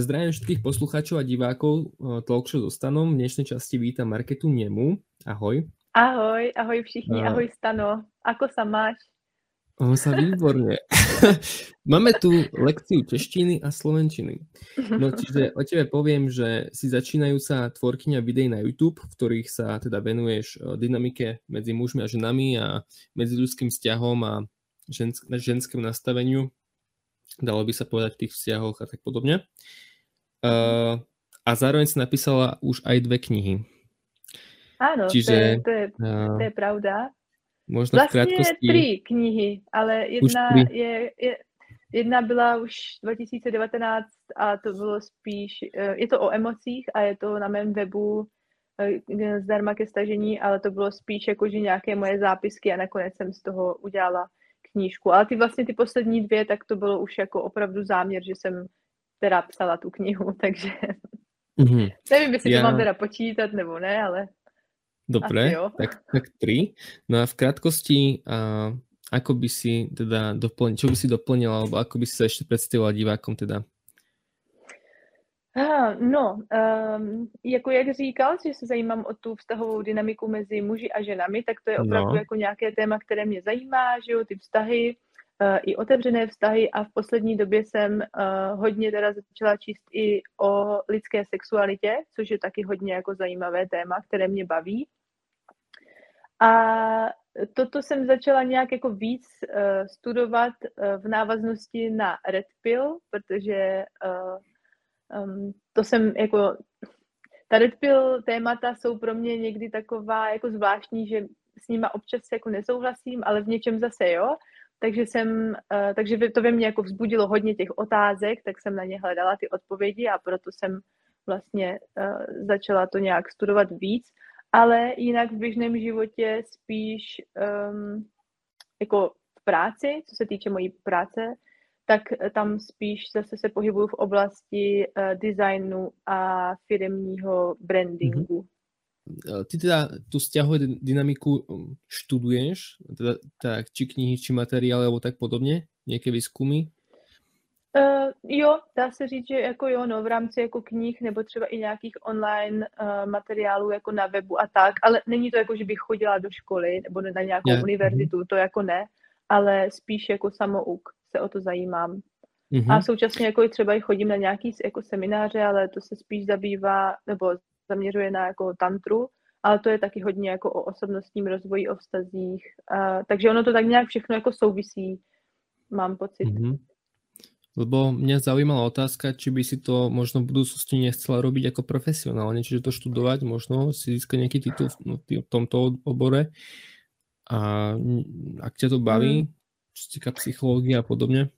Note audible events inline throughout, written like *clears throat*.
Zdravím všetkých poslucháčov a divákov Talkshow dostanom. V dnešnej časti vítam Marketu Nemu. Ahoj. Ahoj, ahoj všichni, ahoj Stano. Ako sa máš? On sa výborne. *laughs* Máme tu lekciu češtiny a slovenčiny. No *laughs* čiže o tebe poviem, že si začínajúca tvorkyňa videí na YouTube, v ktorých sa teda venuješ dynamike medzi mužmi a ženami a medzi ľudským vzťahom a žensk- ženskému nastaveniu dalo by sa povedať v tých vzťahoch a tak podobne. Uh, a zároveň si napísala už aj dve knihy. Áno, Čiže, to, je, to, je, uh, to je pravda. Možno vlastně v krátkosti... tři knihy, ale jedna, je, je, jedna byla už 2019 a to bylo spíš, eh, je to o emocích a je to na mém webu eh, zdarma ke stažení, ale to bylo spíš jako, že nějaké moje zápisky a nakonec jsem z toho udělala knížku. Ale ty vlastně ty poslední dvě, tak to bylo už jako opravdu záměr, že jsem teda psala tu knihu, *laughs* takže mm-hmm. nevím, jestli Já... to mám teda počítat nebo ne, ale Dobre, tak, tak tri. No a v krátkosti, a, ako by si teda doplnil, čo by si doplnila, alebo ako by si sa ešte predstavila divákom teda Ah, no, um, jako jak říkal, že se zajímám o tu vztahovou dynamiku mezi muži a ženami, tak to je opravdu no. jako nějaké téma, které mě zajímá, že jo, ty vztahy, i otevřené vztahy a v poslední době jsem uh, hodně teda začala číst i o lidské sexualitě, což je taky hodně jako zajímavé téma, které mě baví. A toto jsem začala nějak jako víc uh, studovat uh, v návaznosti na Red Pill, protože uh, um, to jsem jako, ta Red Pill témata jsou pro mě někdy taková jako zvláštní, že s nima občas jako nesouhlasím, ale v něčem zase jo. Takže jsem, uh, takže to ve mně jako vzbudilo hodně těch otázek, tak jsem na ně hledala ty odpovědi a proto jsem vlastně uh, začala to nějak studovat víc. Ale jinak v běžném životě spíš um, jako v práci, co se týče mojí práce, tak tam spíš zase se pohybuju v oblasti uh, designu a firmního brandingu. Mm-hmm. Ty teda tu vzťahovú dynamiku um, študuješ, teda, tak, či knihy, či materiály, alebo tak podobně, nějaké výzkumy? Uh, jo, dá se říct, že jako jo, no, v rámci jako knih nebo třeba i nějakých online uh, materiálů jako na webu a tak, ale není to jako, že bych chodila do školy nebo na nějakou yeah. univerzitu, mm-hmm. to jako ne, ale spíš jako samouk se o to zajímám. Mm-hmm. A současně jako i třeba i chodím na nějaký jako semináře, ale to se spíš zabývá nebo zaměřuje na jako tantru, ale to je taky hodně jako o osobnostním rozvoji, o vztazích. Uh, takže ono to tak nějak všechno jako souvisí, mám pocit. Mm-hmm. Lebo mňa zaujímala otázka, či by si to možno v budúcnosti nechcela robiť ako profesionálne, čiže to študovať, možno si získať nejaký titul v tomto obore. A ak ťa to baví, mm čo se týká psychológie a podobně?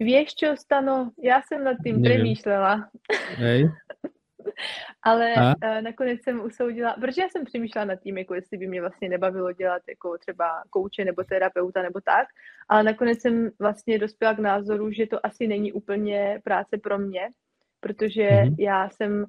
Víš čo, Stano, já jsem nad tím Nevím. přemýšlela. Hej. *laughs* *laughs* Ale a? Uh, nakonec jsem usoudila, protože já jsem přemýšlela nad tím, jako jestli by mě vlastně nebavilo dělat jako třeba kouče nebo terapeuta nebo tak, ale nakonec jsem vlastně dospěla k názoru, že to asi není úplně práce pro mě, protože mm-hmm. já jsem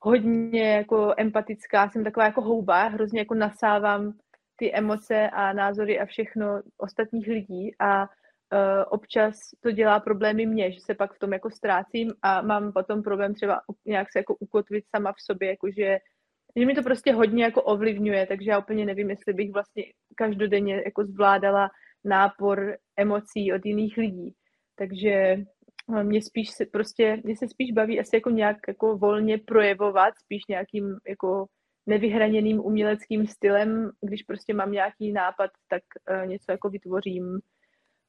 hodně jako empatická, jsem taková jako houba, hrozně jako nasávám ty emoce a názory a všechno ostatních lidí a uh, občas to dělá problémy mě, že se pak v tom jako ztrácím a mám potom problém třeba nějak se jako ukotvit sama v sobě, jakože že mi to prostě hodně jako ovlivňuje, takže já úplně nevím, jestli bych vlastně každodenně jako zvládala nápor emocí od jiných lidí. Takže eh, mě spíš se prostě, mě se spíš baví asi jako nějak jako volně projevovat, spíš nějakým jako nevyhraněným uměleckým stylem, když prostě mám nějaký nápad, tak uh, něco jako vytvořím.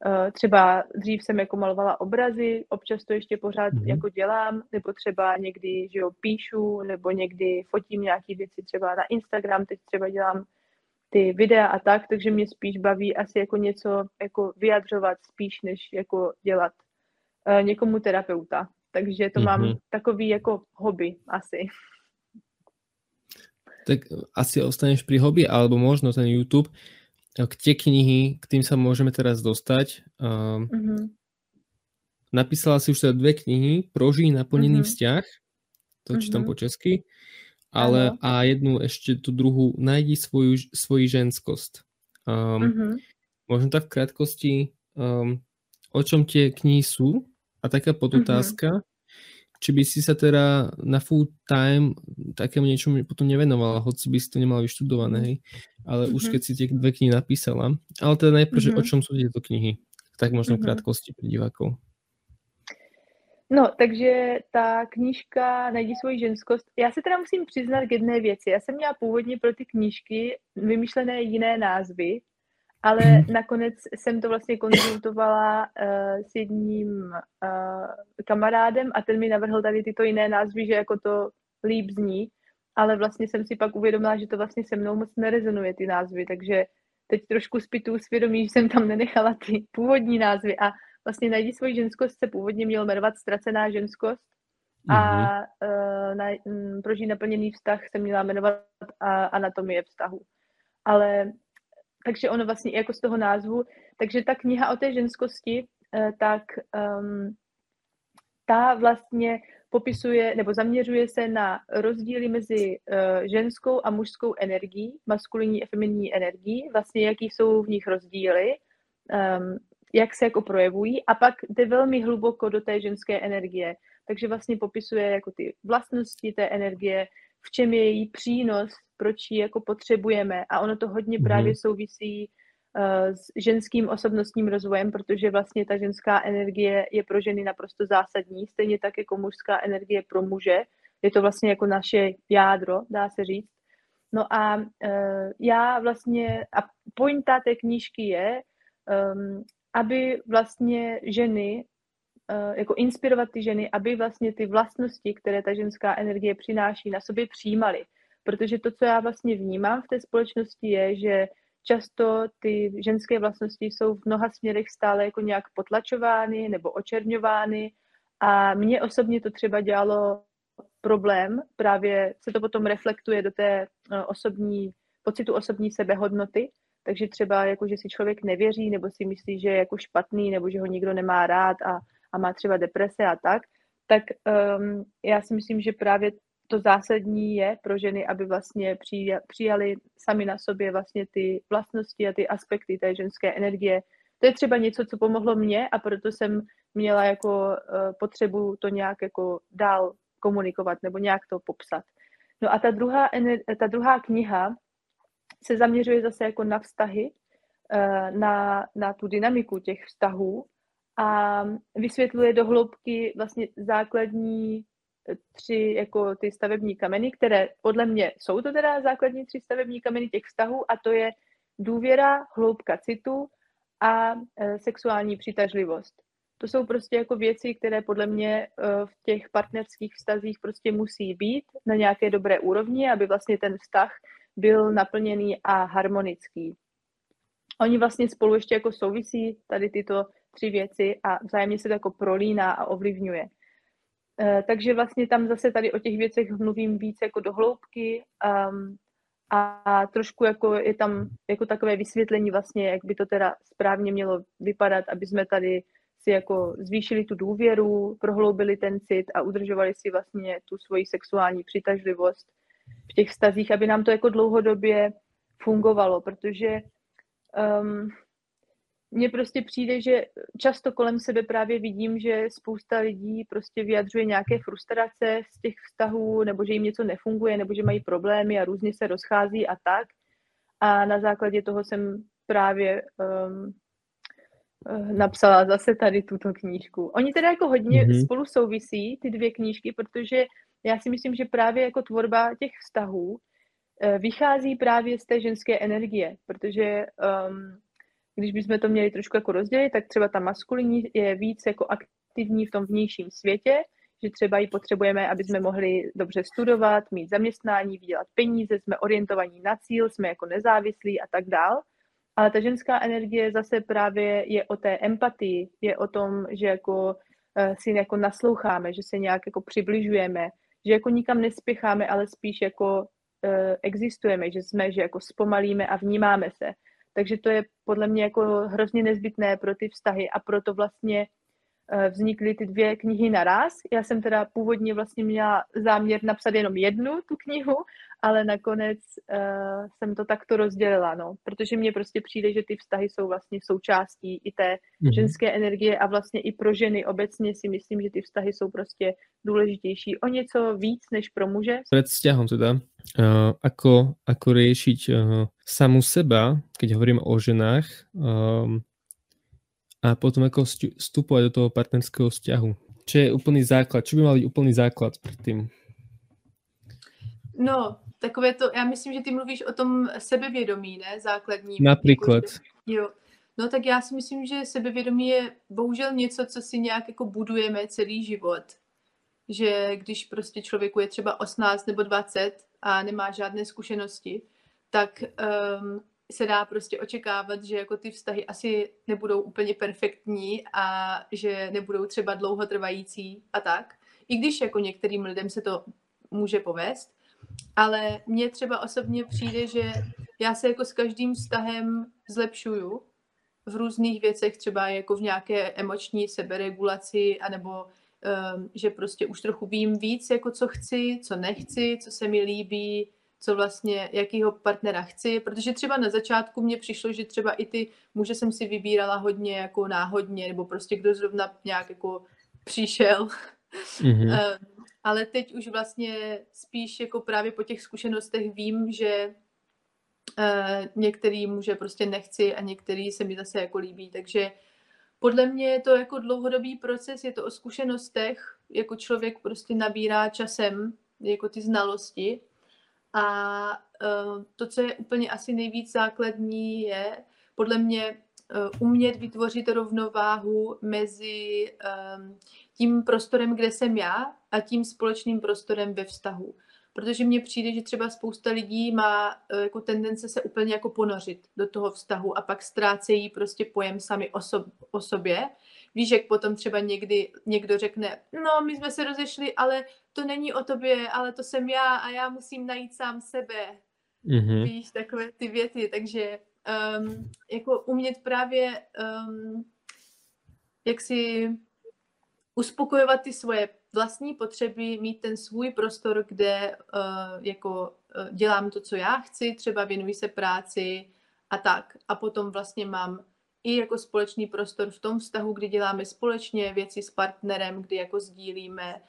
Uh, třeba dřív jsem jako malovala obrazy, občas to ještě pořád mm-hmm. jako dělám, nebo třeba někdy, že jo, píšu, nebo někdy fotím nějaké věci třeba na Instagram, teď třeba dělám ty videa a tak, takže mě spíš baví asi jako něco jako vyjadřovat spíš, než jako dělat uh, někomu terapeuta. Takže to mm-hmm. mám takový jako hobby asi tak asi ostaneš pri hobby, alebo možno ten YouTube. K tie knihy, k tým sa môžeme teraz dostať. Um, mm-hmm. Napísala si už teda dve knihy, Prožij naplnený mm-hmm. vzťah, to čítam mm-hmm. po česky, ale ano. a jednu ešte tú druhú, Najdi svoju, svoji ženskost. Um, mm-hmm. Možno tak v krátkosti, um, o čom tie knihy sú? A taká podotázka, mm-hmm. Či by si sa teda na full time takému niečomu potom nevenovala, hoci by si to nemala vyštudované, hej. Ale mm-hmm. už mhm. keď si tie dve knihy napísala. Ale teda najprv, mm-hmm. že o mhm. čom sú tieto knihy? Tak možno mm-hmm. krátkosti pre divákov. No, takže ta knížka Najdi svoji ženskost. Já se teda musím přiznat k jedné věci. Já jsem měla původně pro ty knížky vymyšlené jiné názvy, ale nakonec jsem to vlastně konzultovala uh, s jedním uh, kamarádem a ten mi navrhl tady tyto jiné názvy, že jako to líp zní, ale vlastně jsem si pak uvědomila, že to vlastně se mnou moc nerezonuje ty názvy, takže teď trošku zpětu svědomí, že jsem tam nenechala ty původní názvy a vlastně Najdi svoji ženskost se původně měl jmenovat Ztracená ženskost a mm-hmm. uh, na, um, prožít naplněný vztah se měla jmenovat a, Anatomie vztahu. Ale takže ono vlastně jako z toho názvu, takže ta kniha o té ženskosti, uh, tak um, ta vlastně popisuje nebo zaměřuje se na rozdíly mezi uh, ženskou a mužskou energií, maskulinní a feminní energií, vlastně jaký jsou v nich rozdíly, um, jak se jako projevují a pak jde velmi hluboko do té ženské energie. Takže vlastně popisuje jako ty vlastnosti té energie, v čem je její přínos, proč ji jako potřebujeme a ono to hodně mm-hmm. právě souvisí uh, s ženským osobnostním rozvojem, protože vlastně ta ženská energie je pro ženy naprosto zásadní, stejně tak jako mužská energie pro muže. Je to vlastně jako naše jádro, dá se říct. No a uh, já vlastně, a pointa té knížky je, um, aby vlastně ženy, jako inspirovat ty ženy, aby vlastně ty vlastnosti, které ta ženská energie přináší, na sobě přijímaly. Protože to, co já vlastně vnímám v té společnosti, je, že často ty ženské vlastnosti jsou v mnoha směrech stále jako nějak potlačovány nebo očerňovány a mně osobně to třeba dělalo problém, právě se to potom reflektuje do té eh, osobní, pocitu osobní sebehodnoty, takže třeba jako, že si člověk nevěří nebo si myslí, že je jako špatný nebo že ho nikdo nemá rád a, a má třeba deprese a tak, tak um, já si myslím, že právě to zásadní je pro ženy, aby vlastně přijali sami na sobě vlastně ty vlastnosti a ty aspekty té ženské energie. To je třeba něco, co pomohlo mně a proto jsem měla jako uh, potřebu to nějak jako dál komunikovat nebo nějak to popsat. No a ta druhá, ta druhá kniha, se zaměřuje zase jako na vztahy, eh, na, na tu dynamiku těch vztahů a vysvětluje do hloubky vlastně základní eh, tři jako ty stavební kameny, které podle mě jsou to teda základní tři stavební kameny těch vztahů a to je důvěra, hloubka citu a e, sexuální přitažlivost. To jsou prostě jako věci, které podle mě e, v těch partnerských vztazích prostě musí být na nějaké dobré úrovni, aby vlastně ten vztah byl naplněný a harmonický. Oni vlastně spolu ještě jako souvisí tady tyto tři věci a vzájemně se to jako prolíná a ovlivňuje. E, takže vlastně tam zase tady o těch věcech mluvím víc jako do hloubky um, a trošku jako je tam jako takové vysvětlení vlastně, jak by to teda správně mělo vypadat, aby jsme tady si jako zvýšili tu důvěru, prohloubili ten cit a udržovali si vlastně tu svoji sexuální přitažlivost v těch stazích, aby nám to jako dlouhodobě fungovalo, protože um, mně prostě přijde, že často kolem sebe právě vidím, že spousta lidí prostě vyjadřuje nějaké frustrace z těch vztahů, nebo že jim něco nefunguje, nebo že mají problémy a různě se rozchází a tak. A na základě toho jsem právě um, napsala zase tady tuto knížku. Oni teda jako hodně mm-hmm. spolu souvisí, ty dvě knížky, protože já si myslím, že právě jako tvorba těch vztahů eh, vychází právě z té ženské energie, protože um, když bychom to měli trošku jako rozdělit, tak třeba ta maskulinní je víc jako aktivní v tom vnějším světě, že třeba ji potřebujeme, aby jsme mohli dobře studovat, mít zaměstnání, vydělat peníze, jsme orientovaní na cíl, jsme jako nezávislí a tak dál. Ale ta ženská energie zase právě je o té empatii, je o tom, že jako uh, si jako nasloucháme, že se nějak jako přibližujeme, že jako nikam nespěcháme, ale spíš jako uh, existujeme, že jsme, že jako zpomalíme a vnímáme se. Takže to je podle mě jako hrozně nezbytné pro ty vztahy a proto vlastně Eh, vznikly ty dvě knihy naraz. Já jsem teda původně vlastně měla záměr napsat jenom jednu tu knihu, ale nakonec uh, jsem to takto rozdělila, no, protože mně prostě přijde, že ty vztahy jsou vlastně součástí i té mm-hmm. ženské energie a vlastně i pro ženy obecně si myslím, že ty vztahy jsou prostě důležitější o něco víc než pro muže. Před vzťahom teda, uh, ako, ako riešiť uh, samu seba, keď hovorím o ženách, um, a potom ako vstupovať do toho partnerského vzťahu. Čo je úplný základ? Čo by mal být úplný základ předtím? No, takové to, já myslím, že ty mluvíš o tom sebevědomí, ne? Základní. Například. Jo. No tak já si myslím, že sebevědomí je bohužel něco, co si nějak jako budujeme celý život. Že když prostě člověku je třeba 18 nebo 20 a nemá žádné zkušenosti, tak um, se dá prostě očekávat, že jako ty vztahy asi nebudou úplně perfektní a že nebudou třeba dlouhotrvající a tak. I když jako některým lidem se to může povést, ale mně třeba osobně přijde, že já se jako s každým vztahem zlepšuju v různých věcech, třeba jako v nějaké emoční seberegulaci, anebo že prostě už trochu vím víc, jako co chci, co nechci, co se mi líbí, co vlastně, jakýho partnera chci, protože třeba na začátku mně přišlo, že třeba i ty muže jsem si vybírala hodně jako náhodně, nebo prostě kdo zrovna nějak jako přišel. Mm-hmm. *laughs* Ale teď už vlastně spíš jako právě po těch zkušenostech vím, že uh, některý muže prostě nechci a některý se mi zase jako líbí, takže podle mě je to jako dlouhodobý proces, je to o zkušenostech, jako člověk prostě nabírá časem jako ty znalosti a uh, to, co je úplně asi nejvíc základní, je podle mě uh, umět vytvořit rovnováhu mezi um, tím prostorem, kde jsem já a tím společným prostorem ve vztahu. Protože mně přijde, že třeba spousta lidí má uh, jako tendence se úplně jako ponořit do toho vztahu a pak ztrácejí prostě pojem sami o, sob- o sobě Víš, jak potom třeba někdy někdo řekne, no my jsme se rozešli, ale to není o tobě, ale to jsem já a já musím najít sám sebe. Mm-hmm. Víš, takové ty věty, takže um, jako umět právě um, jak si uspokojovat ty svoje vlastní potřeby, mít ten svůj prostor, kde uh, jako uh, dělám to, co já chci, třeba věnuji se práci a tak. A potom vlastně mám i jako společný prostor v tom vztahu, kdy děláme společně věci s partnerem, kdy jako sdílíme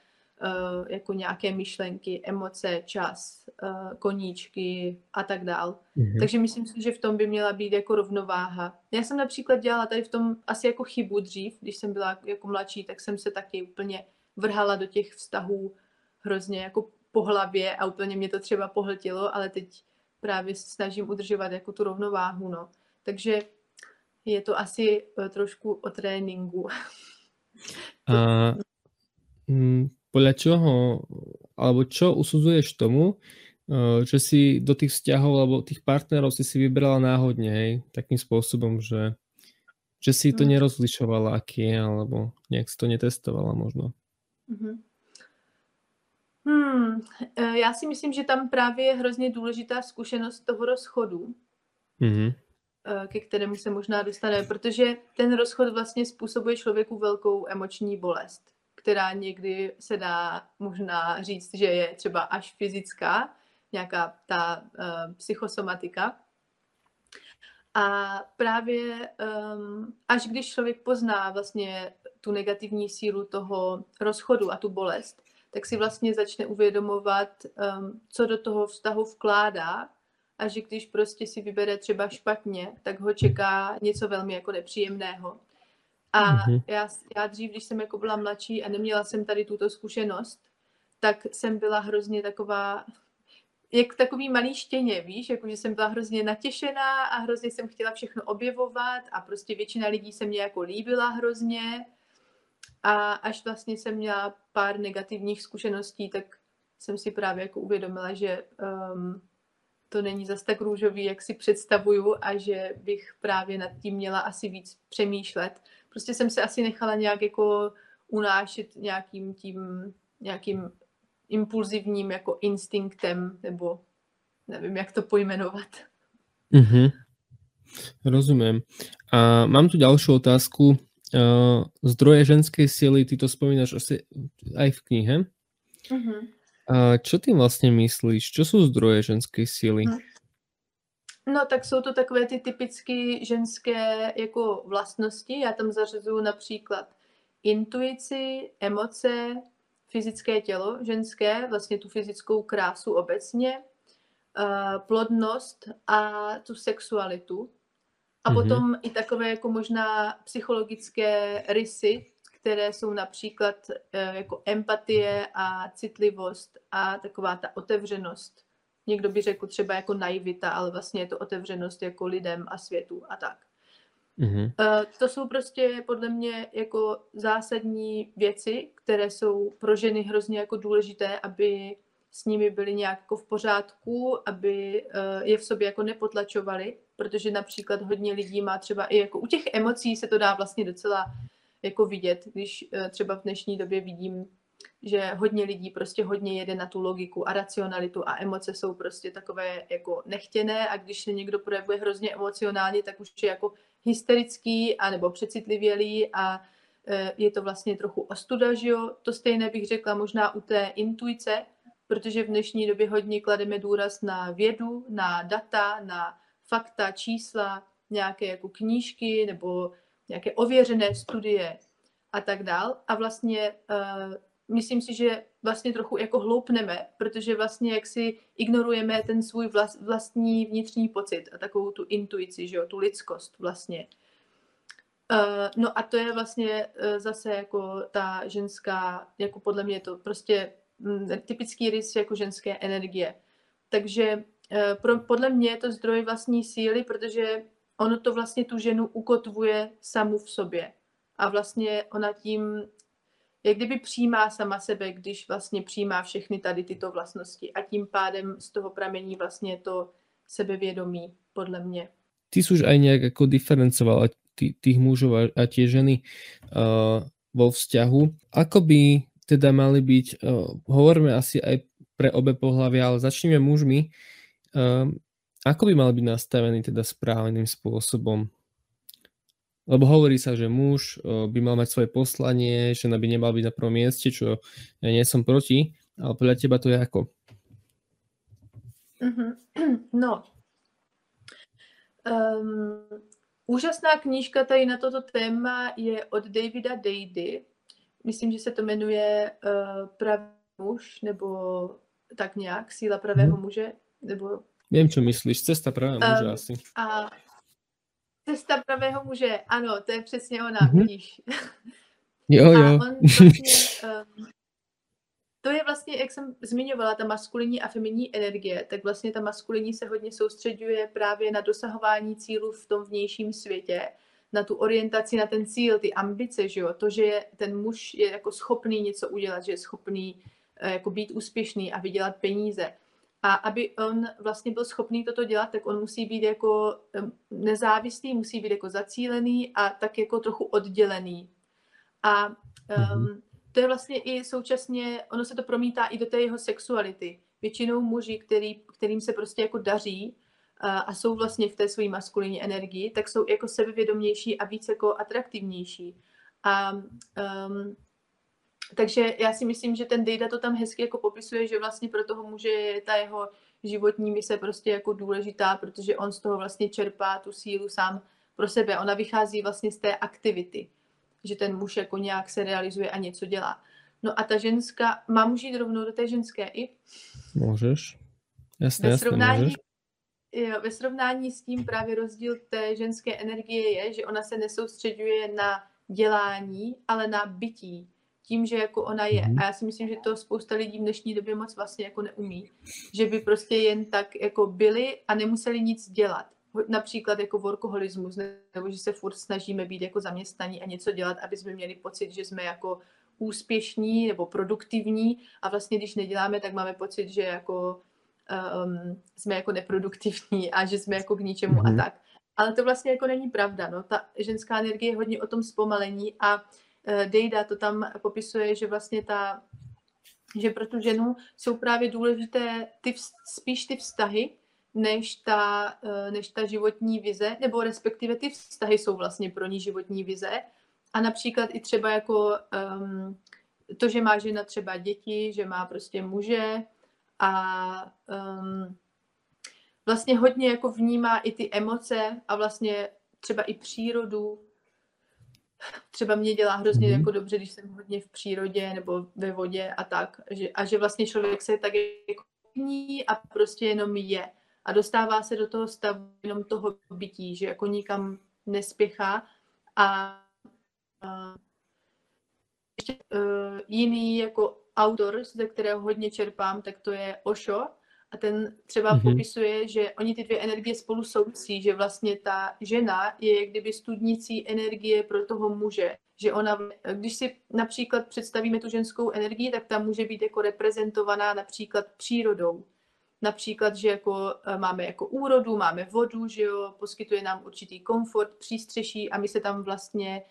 uh, jako nějaké myšlenky, emoce, čas, uh, koníčky a tak dál. Mm-hmm. Takže myslím si, že v tom by měla být jako rovnováha. Já jsem například dělala tady v tom asi jako chybu dřív, když jsem byla jako mladší, tak jsem se taky úplně vrhala do těch vztahů hrozně jako po hlavě a úplně mě to třeba pohltilo, ale teď právě se snažím udržovat jako tu rovnováhu, no. Takže je to asi eh, trošku o tréninku. A mm, podľa čoho, alebo čo usudzuješ tomu, eh, že si do tých vzťahov alebo tých partnerov si si vybrala náhodne, hej, takým spôsobom, že, že si to mm. nerozlišovala, aký je, alebo nejak si to netestovala možno. Mm-hmm. Hmm, eh, já si myslím, že tam právě je hrozně důležitá zkušenost toho rozchodu. Mm-hmm. Eh, ke kterému se možná dostane, protože ten rozchod vlastně způsobuje člověku velkou emoční bolest, která někdy se dá možná říct, že je třeba až fyzická, nějaká ta uh, psychosomatika. A právě um, až když člověk pozná vlastně tu negativní sílu toho rozchodu a tu bolest, tak si vlastně začne uvědomovat, um, co do toho vztahu vkládá a že když prostě si vybere třeba špatně, tak ho čeká něco velmi jako nepříjemného. A mm-hmm. já, já dřív, když jsem jako byla mladší a neměla jsem tady tuto zkušenost, tak jsem byla hrozně taková, jak takový malý štěně, víš, jako že jsem byla hrozně natěšená a hrozně jsem chtěla všechno objevovat a prostě většina lidí se mě jako líbila hrozně a až vlastně jsem měla pár negativních zkušeností, tak jsem si právě jako uvědomila, že um, to není zas tak růžový, jak si představuju a že bych právě nad tím měla asi víc přemýšlet. Prostě jsem se asi nechala nějak jako unášet nějakým tím, nějakým impulzivním jako instinktem, nebo nevím, jak to pojmenovat. Mm-hmm. Rozumím. A mám tu další otázku. Uh, zdroje ženskej síly, ty to spomínaš asi aj v knihe. Uh-huh. Uh, čo ty vlastně myslíš? Čo jsou zdroje ženské síly? Uh-huh. No, tak jsou to takové ty typicky ženské jako vlastnosti. Já tam zařazuju například intuici, emoce, fyzické tělo ženské, vlastně tu fyzickou krásu obecně, uh, plodnost a tu sexualitu. A mm-hmm. potom i takové jako možná psychologické rysy, které jsou například uh, jako empatie a citlivost a taková ta otevřenost. Někdo by řekl třeba jako naivita, ale vlastně je to otevřenost jako lidem a světu a tak. Mm-hmm. To jsou prostě podle mě jako zásadní věci, které jsou pro ženy hrozně jako důležité, aby s nimi byly nějak jako v pořádku, aby uh, je v sobě jako nepotlačovali, protože například hodně lidí má třeba i jako u těch emocí se to dá vlastně docela jako vidět, když uh, třeba v dnešní době vidím že hodně lidí prostě hodně jede na tu logiku a racionalitu a emoce jsou prostě takové jako nechtěné a když se někdo projevuje hrozně emocionálně, tak už je jako hysterický a nebo přecitlivělý a e, je to vlastně trochu ostuda, že jo? To stejné bych řekla možná u té intuice, protože v dnešní době hodně klademe důraz na vědu, na data, na fakta, čísla, nějaké jako knížky nebo nějaké ověřené studie a tak dál. A vlastně uh, myslím si, že vlastně trochu jako hloupneme, protože vlastně jak si ignorujeme ten svůj vlast, vlastní vnitřní pocit a takovou tu intuici, že jo, tu lidskost vlastně. Uh, no a to je vlastně uh, zase jako ta ženská, jako podle mě to prostě mm, typický rys jako ženské energie. Takže pro, podle mě je to zdroj vlastní síly, protože ono to vlastně tu ženu ukotvuje samu v sobě. A vlastně ona tím jak kdyby přijímá sama sebe, když vlastně přijímá všechny tady tyto vlastnosti a tím pádem z toho pramení vlastně to sebevědomí, podle mě. Ty jsi už aj nějak jako diferencovala tých mužov a, tie ženy uh, vo vzťahu. Ako by teda mali byť, uh, hovoríme asi aj pre obe pohľavia, ale začneme mužmi. Uh, ako by mali byť nastavení teda správným spôsobom? Lebo hovorí sa, že muž by mal mať svoje poslanie, žena by nemal byť na prvom mieste, čo ja nie som proti, ale podľa teba to je ako? Mm-hmm. *clears throat* No, um, úžasná knížka tady na toto téma je od Davida Dady. Myslím, že se to jmenuje uh, Pravý muž, nebo tak nějak, Síla pravého mm. muže, nebo... Vím, co myslíš, Cesta pravého muže um, asi. A Cesta pravého muže, ano, to je přesně ona, mm-hmm. vidíš. Jo, *laughs* jo. A on vlastně, *laughs* um, to je vlastně, jak jsem zmiňovala, ta maskulinní a feminní energie, tak vlastně ta maskulinní se hodně soustředuje právě na dosahování cílů v tom vnějším světě, na tu orientaci na ten cíl, ty ambice, že jo? to, že je, ten muž je jako schopný něco udělat, že je schopný uh, jako být úspěšný a vydělat peníze. A aby on vlastně byl schopný toto dělat, tak on musí být jako nezávislý, musí být jako zacílený a tak jako trochu oddělený. A um, to je vlastně i současně, ono se to promítá i do té jeho sexuality. Většinou muži, který, kterým se prostě jako daří a, a jsou vlastně v té své maskulinní energii, tak jsou jako sebevědomější a víc jako atraktivnější. A um, takže já si myslím, že ten Dejda to tam hezky jako popisuje, že vlastně pro toho muže je ta jeho životní mise prostě jako důležitá, protože on z toho vlastně čerpá tu sílu sám pro sebe. Ona vychází vlastně z té aktivity, že ten muž jako nějak se realizuje a něco dělá. No a ta ženská, mám už jít rovnou do té ženské i? Můžeš. Jasně, ve srovnání, jasně, můžeš. Jo, ve srovnání s tím právě rozdíl té ženské energie je, že ona se nesoustředuje na dělání, ale na bytí tím, že jako ona je. Mhm. A já si myslím, že to spousta lidí v dnešní době moc vlastně jako neumí. Že by prostě jen tak jako byli a nemuseli nic dělat. Například jako workoholismus, nebo že se furt snažíme být jako zaměstnaní a něco dělat, aby jsme měli pocit, že jsme jako úspěšní nebo produktivní a vlastně když neděláme, tak máme pocit, že jako um, jsme jako neproduktivní a že jsme jako k ničemu mm-hmm. a mhm. tak. Ale to vlastně jako není pravda. No. Ta ženská energie je hodně o tom zpomalení a Dejda to tam popisuje, že vlastně ta, že pro tu ženu jsou právě důležité ty, spíš ty vztahy, než ta, eh, než ta životní vize, nebo respektive ty vztahy jsou vlastně pro ní životní vize a například i třeba jako um, to, že má žena třeba děti, že má prostě muže a um, vlastně hodně jako vnímá i ty emoce a vlastně třeba i přírodu. Třeba mě dělá hrozně mm-hmm. jako dobře, když jsem hodně v přírodě nebo ve vodě a tak. Že, a že vlastně člověk se tak jako a prostě jenom je. A dostává se do toho stavu jenom toho bytí, že jako nikam nespěchá. A, a ještě uh, jiný jako autor, ze kterého hodně čerpám, tak to je Osho, a ten třeba mm-hmm. popisuje, že oni ty dvě energie spolu souvisí, že vlastně ta žena je jak kdyby studnicí energie pro toho muže. Že ona, když si například představíme tu ženskou energii, tak ta může být jako reprezentovaná například přírodou. Například, že jako e, máme jako úrodu, máme vodu, že jo, poskytuje nám určitý komfort, přístřeší a my se tam vlastně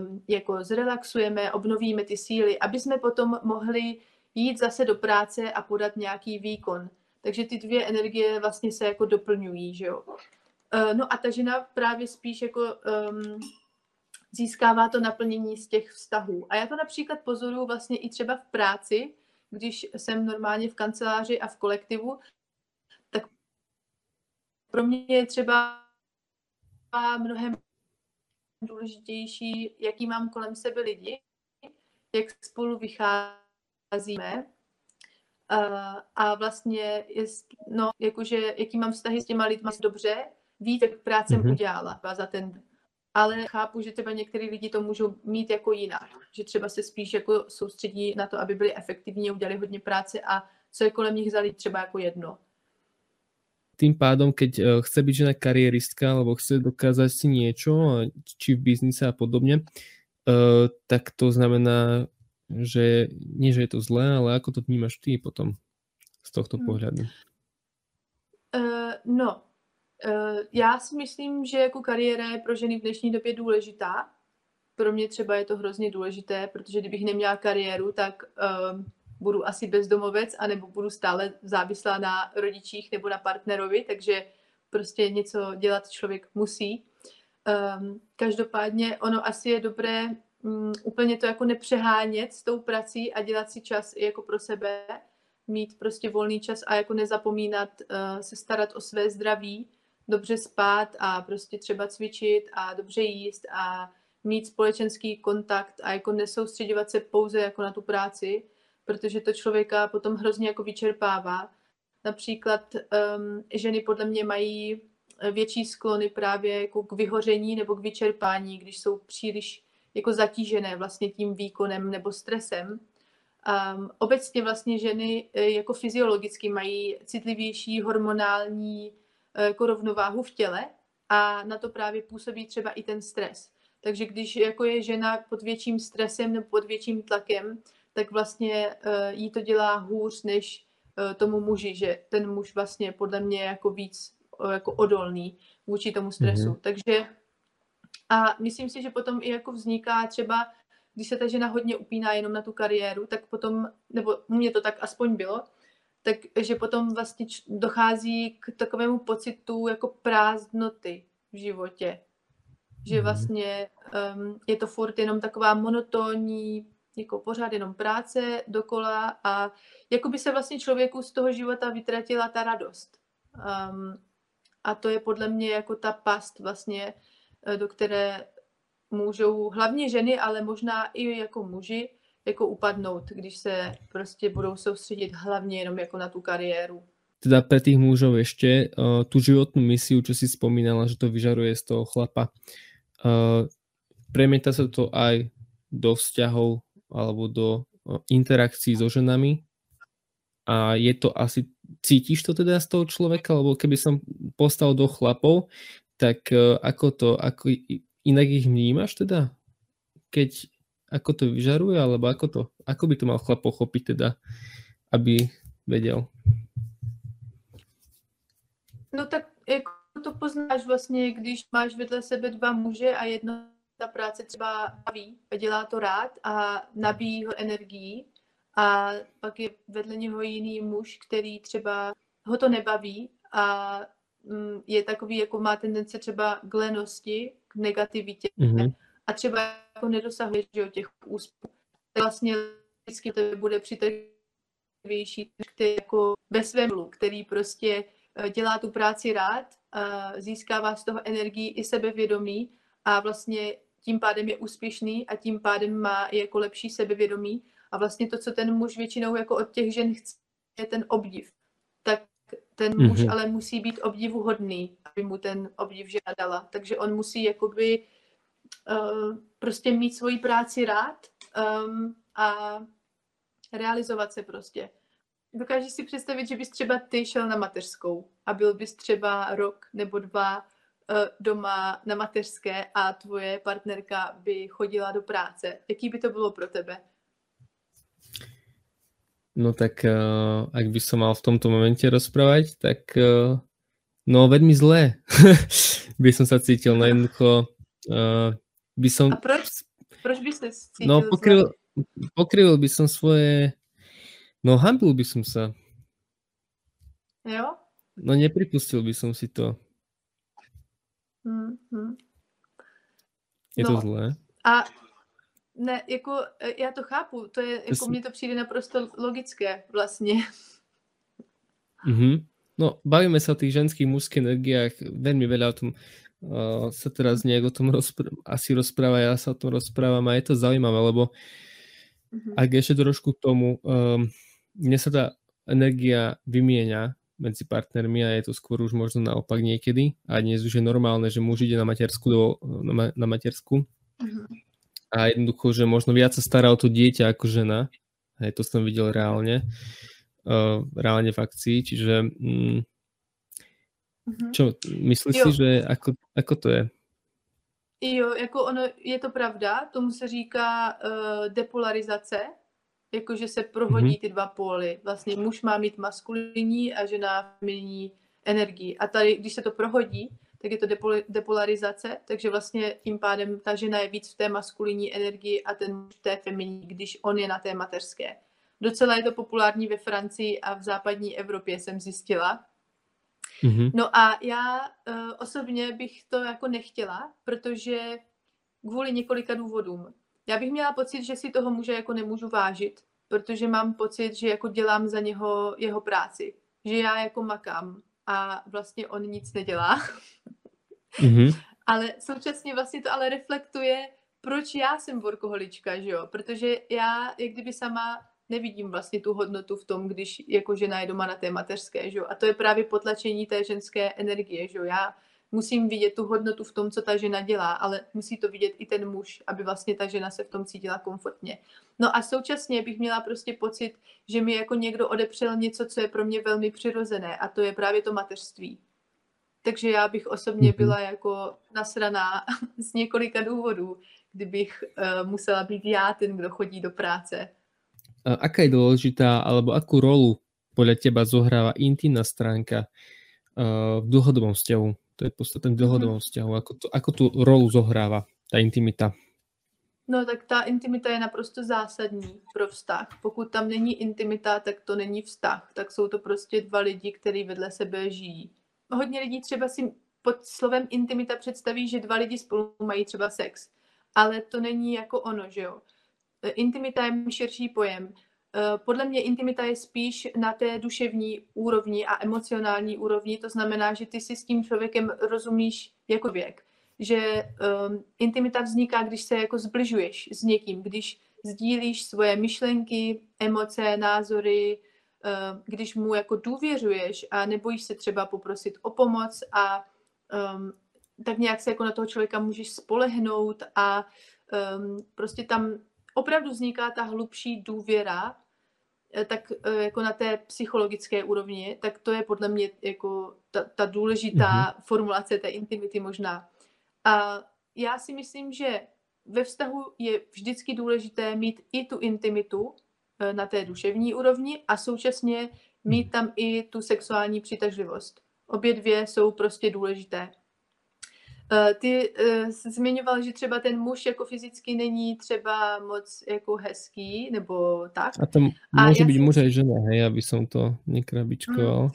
um, jako zrelaxujeme, obnovíme ty síly, aby jsme potom mohli jít zase do práce a podat nějaký výkon. Takže ty dvě energie vlastně se jako doplňují, že jo. Uh, no a ta žena právě spíš jako um, získává to naplnění z těch vztahů. A já to například pozoruju vlastně i třeba v práci, když jsem normálně v kanceláři a v kolektivu, tak pro mě je třeba mnohem důležitější, jaký mám kolem sebe lidi, jak spolu vycházíme Uh, a vlastně, jest, no, jakože, jaký mám vztahy s těma lidma dobře, ví, tak práce mm-hmm. udělala za ten ale chápu, že třeba některý lidi to můžou mít jako jinak, že třeba se spíš jako soustředí na to, aby byli efektivní, udělali hodně práce a co je kolem nich zalít třeba jako jedno. Tým pádom, keď uh, chce byť žena kariéristka alebo chce dokázať si niečo, či v biznise a podobne, uh, tak to znamená že nie, že je to zlé, ale ako to vnímaš ty potom z tohto hmm. pohledu? Uh, no, uh, já si myslím, že jako kariéra je pro ženy v dnešní době důležitá. Pro mě třeba je to hrozně důležité, protože kdybych neměla kariéru, tak uh, budu asi bezdomovec, anebo budu stále závislá na rodičích nebo na partnerovi, takže prostě něco dělat člověk musí. Um, každopádně ono asi je dobré um, úplně to jako nepřehánět s tou prací a dělat si čas i jako pro sebe, mít prostě volný čas a jako nezapomínat uh, se starat o své zdraví, dobře spát a prostě třeba cvičit a dobře jíst a mít společenský kontakt a jako nesoustředovat se pouze jako na tu práci, protože to člověka potom hrozně jako vyčerpává. Například um, ženy podle mě mají větší sklony právě jako k vyhoření nebo k vyčerpání, když jsou příliš jako zatížené vlastně tím výkonem nebo stresem. Um, obecně vlastně ženy e, jako fyziologicky mají citlivější hormonální e, jako rovnováhu v těle a na to právě působí třeba i ten stres. Takže když jako je žena pod větším stresem nebo pod větším tlakem, tak vlastně uh, jí to dělá hůř než tomu muži, že ten muž vlastně podle mě je jako víc jako odolný vůči tomu stresu. Mm-hmm. Takže a myslím si, že potom i jako vzniká třeba, když se ta žena hodně upíná jenom na tu kariéru, tak potom, nebo mně to tak aspoň bylo, takže potom vlastně dochází k takovému pocitu jako prázdnoty v životě. Že mhm. vlastně um, je to furt jenom taková monotónní, jako pořád jenom práce dokola a jako by se vlastně člověku z toho života vytratila ta radost. Um, a to je podle mě jako ta past vlastně, do které můžou hlavně ženy, ale možná i jako muži jako upadnout, když se prostě budou soustředit hlavně jenom jako na tu kariéru. Teda pre tých mužov ešte uh, tú životnú misiu, čo si spomínala, že to vyžaruje z toho chlapa. Uh, premieta sa to aj do vzťahov alebo do uh, interakcií so ženami a je to asi, cítiš to teda z toho človeka, lebo keby som postal do chlapov, tak uh, ako to, ako inak ich vnímaš teda? Keď, ako to vyžaruje, alebo ako to, ako by to mal chlap pochopiť teda, aby vedel? No tak jako to poznáš vlastně, když máš vedle sebe dva muže a jedno ta práce třeba baví, dělá to rád a nabíjí ho energií a pak je vedle něho jiný muž, který třeba ho to nebaví a je takový, jako má tendence třeba k lenosti, k negativitě. Mm-hmm. a třeba jako nedosahuješ že, těch úspěchů, tak vlastně vždycky to bude přitažlivější, který jako ve svém který prostě eh, dělá tu práci rád, získává z toho energii i sebevědomí a vlastně tím pádem je úspěšný a tím pádem má i jako lepší sebevědomí a vlastně to, co ten muž většinou jako od těch žen chce, je ten obdiv. Ten mm-hmm. muž ale musí být obdivuhodný, aby mu ten obdiv žena dala. Takže on musí jakoby uh, prostě mít svoji práci rád um, a realizovat se prostě. Dokážeš si představit, že bys třeba ty šel na mateřskou a byl bys třeba rok nebo dva uh, doma na mateřské a tvoje partnerka by chodila do práce. Jaký by to bylo pro tebe? No tak uh, ak by som mal v tomto momente rozprávať, tak uh, no veľmi zlé *laughs* by som sa cítil. No jednoducho uh, by som... A proč, proč by sa cítil No pokryl, pokryl by som svoje... No hambil by som sa. Jo? No nepripustil by som si to. Mm-hmm. Je no, to zlé. A ne, jako e, já to chápu, to je, jako mně to přijde naprosto logické vlastně. Mm-hmm. No, bavíme sa o tých ženských mužských energiách, veľmi veľa o tom uh, sa teraz nejak o tom rozpr- asi rozpráva, ja sa o tom rozprávam a je to zaujímavé, lebo mm-hmm. ak ešte trošku k tomu, um, mne sa tá energia vymieňa medzi partnermi a je to skôr už možno naopak niekedy a dnes už je normálne, že muž ide na matersku, do, na, na matersku mm-hmm a jednoducho, že možno viac sa stará o to dieťa ako žena. Hej, to som videl reálne. Uh, reálne v akcii, čiže mm, mm-hmm. čo, myslíš si, že ako, ako to je? Jo, jako ono, je to pravda, tomu se říká uh, depolarizace, jakože se prohodí mm-hmm. ty dva póly. Vlastně muž má mít maskulinní a žena feminní energii. A tady, když se to prohodí, tak je to depolarizace, takže vlastně tím pádem ta žena je víc v té maskulinní energii a ten v té feminní, když on je na té mateřské. Docela je to populární ve Francii a v západní Evropě jsem zjistila. Mm-hmm. No a já uh, osobně bych to jako nechtěla, protože kvůli několika důvodům. Já bych měla pocit, že si toho muže jako nemůžu vážit, protože mám pocit, že jako dělám za něho jeho práci. Že já jako makám a vlastně on nic nedělá. Mm-hmm. *laughs* ale současně vlastně to ale reflektuje, proč já jsem workoholička, že jo? Protože já, jak kdyby sama nevidím vlastně tu hodnotu v tom, když jako žena je doma na té mateřské, že jo? A to je právě potlačení té ženské energie, že jo? Já musím vidět tu hodnotu v tom, co ta žena dělá, ale musí to vidět i ten muž, aby vlastně ta žena se v tom cítila komfortně. No a současně bych měla prostě pocit, že mi jako někdo odepřel něco, co je pro mě velmi přirozené a to je právě to mateřství. Takže já bych osobně mhm. byla jako nasraná *laughs* z několika důvodů, kdybych uh, musela být já ten, kdo chodí do práce. A aká je dôležitá, alebo akú rolu podľa teba zohráva intimná stránka uh, v dlhodobom vzťahu? To je podstatné v dlhodobom mm. vzťahu. Ako, to, ako tu rolu zohráva ta intimita? No tak ta intimita je naprosto zásadní pro vztah. Pokud tam není intimita, tak to není vztah. Tak jsou to prostě dva lidi, kteří vedle sebe žijí hodně lidí třeba si pod slovem intimita představí, že dva lidi spolu mají třeba sex. Ale to není jako ono, že jo. E, intimita je širší pojem. E, podle mě intimita je spíš na té duševní úrovni a emocionální úrovni, to znamená, že ty si s tím člověkem rozumíš jako věk. Že um, intimita vzniká, když se jako zbližuješ s někým, když sdílíš svoje myšlenky, emoce, názory, Eh, když mu jako důvěřuješ a nebojíš se třeba poprosit o pomoc a um, tak nějak se jako na toho člověka můžeš spolehnout a um, prostě tam opravdu vzniká ta hlubší důvěra, eh, tak eh, jako na té psychologické úrovni, tak to je podle mě jako ta, ta důležitá mm-hmm. formulace té intimity možná. A já si myslím, že ve vztahu je vždycky důležité mít i tu intimitu, Eh, na té duševní úrovni a současně mít hmm. tam i tu sexuální přitažlivost. Obě dvě jsou prostě důležité. Eh, ty uh, zmiňoval, že třeba ten muž jako fyzicky není třeba moc jako hezký, nebo tak. A to může být muž a žena, hej, aby som to nekrabičkoval. Hmm.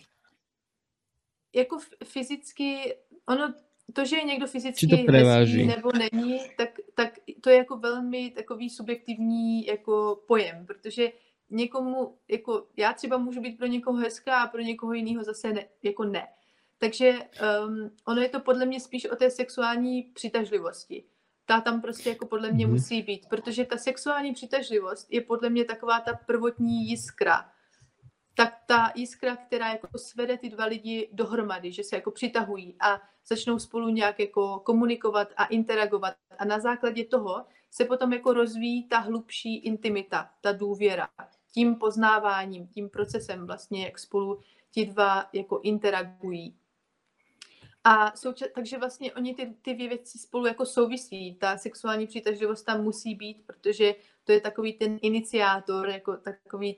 Jako fyzicky, ono, to, že je někdo fyzicky hezký nebo není, tak tak to je jako velmi takový subjektivní jako pojem, protože někomu, jako já třeba můžu být pro někoho hezká a pro někoho jiného zase ne, jako ne. Takže um, ono je to podle mě spíš o té sexuální přitažlivosti. Ta tam prostě jako podle mě mm. musí být, protože ta sexuální přitažlivost je podle mě taková ta prvotní jiskra. Tak ta jiskra, která jako svede ty dva lidi dohromady, že se jako přitahují a začnou spolu nějak jako komunikovat a interagovat. A na základě toho se potom jako rozvíjí ta hlubší intimita, ta důvěra. Tím poznáváním, tím procesem vlastně, jak spolu ti dva jako interagují. A souča- takže vlastně oni ty, ty dvě věci spolu jako souvisí. Ta sexuální přitažlivost tam musí být, protože to je takový ten iniciátor, jako takový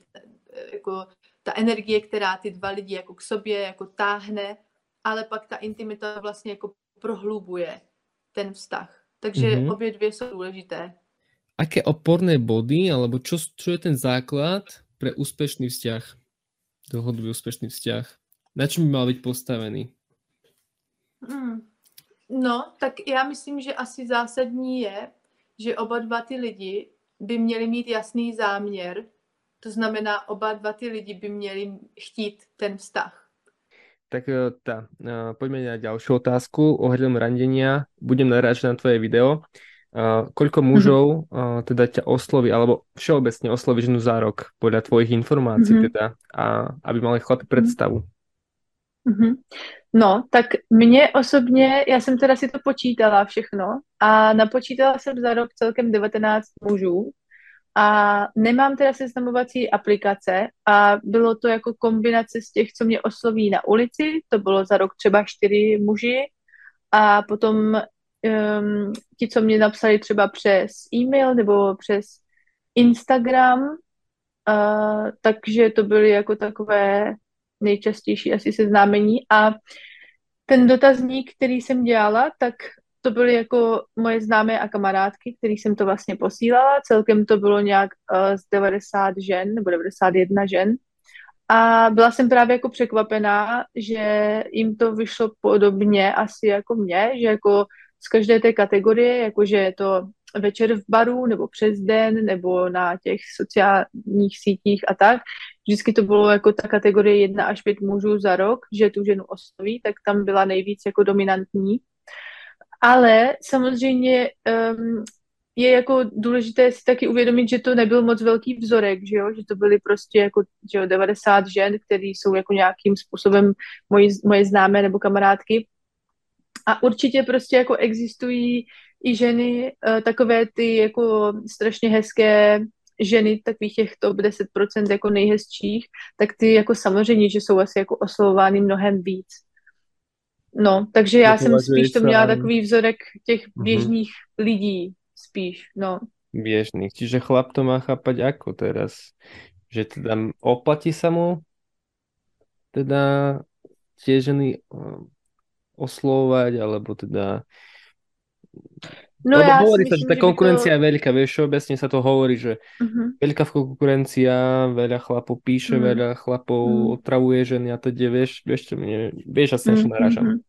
jako ta energie, která ty dva lidi jako k sobě jako táhne, ale pak ta intimita vlastně jako prohlubuje ten vztah. Takže mm-hmm. obě dvě jsou důležité. Aké oporné body, alebo čo, čo je ten základ pre úspešný vzťah? Dlhodobý úspešný vzťah? Na čem by mal být postavený? Hmm. No, tak já myslím, že asi zásadní je, že oba dva ty lidi by měli mít jasný záměr, to znamená, oba dva ty lidi by měli chtít ten vztah. Tak eh, tá, uh, poďme na ďalšiu otázku ohľadom randenia. Budem narážať na tvoje video. Uh, koľko mhm. mužov mm-hmm. uh, teda ťa osloví, alebo všeobecne osloví ženu za rok, podľa tvojich informácií mm-hmm. teda, a aby mali chlapi mhm. predstavu? Mm-hmm. No, tak mě osobně, já jsem teda si to počítala všechno a napočítala jsem za rok celkem 19 mužů a nemám teda seznamovací aplikace a bylo to jako kombinace z těch, co mě osloví na ulici, to bylo za rok třeba čtyři muži a potom um, ti, co mě napsali třeba přes e-mail nebo přes Instagram, uh, takže to byly jako takové nejčastější asi seznámení a ten dotazník, který jsem dělala, tak to byly jako moje známé a kamarádky, který jsem to vlastně posílala. Celkem to bylo nějak uh, z 90 žen nebo 91 žen. A byla jsem právě jako překvapená, že jim to vyšlo podobně asi jako mě, že jako z každé té kategorie, jakože je to večer v baru nebo přes den nebo na těch sociálních sítích a tak. Vždycky to bylo jako ta kategorie jedna až pět mužů za rok, že tu ženu osloví, tak tam byla nejvíc jako dominantní. Ale samozřejmě um, je jako důležité si taky uvědomit, že to nebyl moc velký vzorek, že jo, že to byly prostě jako že jo, 90 žen, které jsou jako nějakým způsobem moji, moje známé nebo kamarádky. A určitě prostě jako existují i ženy, uh, takové ty jako strašně hezké ženy, takových těch top 10% jako nejhezčích, tak ty jako samozřejmě, že jsou asi jako oslovovány mnohem víc. No, takže já jsem spíš to měla takový vzorek těch mhm. běžných mm-hmm. lidí, spíš, no. Běžných, čiže chlap to má chápať ako teraz? Že teda oplatí sa mu teda tie ženy oslovať, alebo teda No Lebo ja hovorí sa, že tá konkurencia to... je veľká, vieš, všeobecne sa to hovorí, že uh-huh. veľká konkurencia, veľa chlapov píše, uh-huh. veľa chlapov uh-huh. otravuje ženy a teď, vieš, vieš, čo mne, vieš, asi uh-huh. narážam. Uh-huh.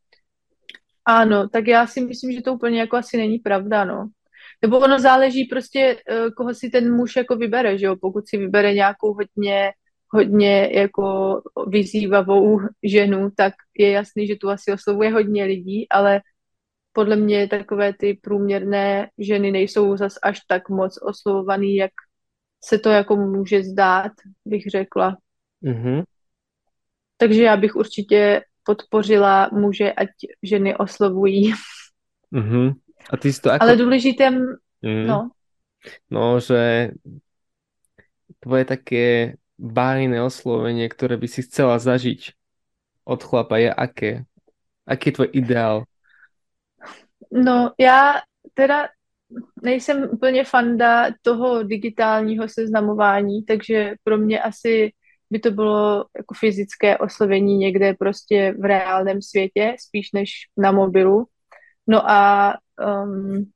Ano, tak já si myslím, že to úplně jako asi není pravda, no. Nebo ono záleží prostě, eh, koho si ten muž jako vybere, že jo, pokud si vybere nějakou hodně, hodně jako vyzývavou ženu, tak je jasný, že tu asi oslovuje hodně lidí, ale podle mě takové ty průměrné ženy nejsou zas až tak moc oslovovaný, jak se to jako může zdát, bych řekla. Mm-hmm. Takže já bych určitě podpořila muže, ať ženy oslovují. Mm-hmm. A ty to jako... Ale důležitým, mm. no. No, že tvoje také bájné oslovenie, ktoré by si chcela zažiť od chlapa je aké? Aký je tvoj ideál? No, já teda nejsem úplně fanda toho digitálního seznamování, takže pro mě asi by to bylo jako fyzické oslovení někde prostě v reálném světě, spíš než na mobilu. No a um,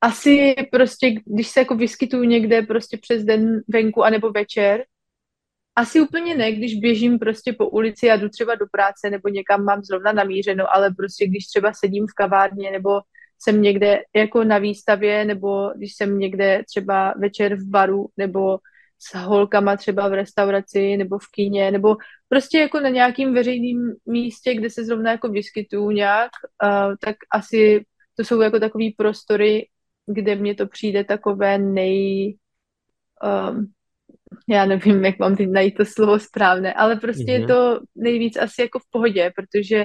asi prostě, když se jako vyskytuju někde prostě přes den venku anebo večer, asi úplně ne, když běžím prostě po ulici a jdu třeba do práce nebo někam mám zrovna namířeno, ale prostě když třeba sedím v kavárně nebo jsem někde jako na výstavě, nebo když jsem někde třeba večer v baru, nebo s holkama třeba v restauraci, nebo v kíně, nebo prostě jako na nějakým veřejným místě, kde se zrovna jako vyskytuju nějak, uh, tak asi to jsou jako takový prostory, kde mně to přijde takové nej... Um, já nevím, jak mám teď najít to slovo správné, ale prostě mm-hmm. je mhm. to nejvíc asi jako v pohodě, protože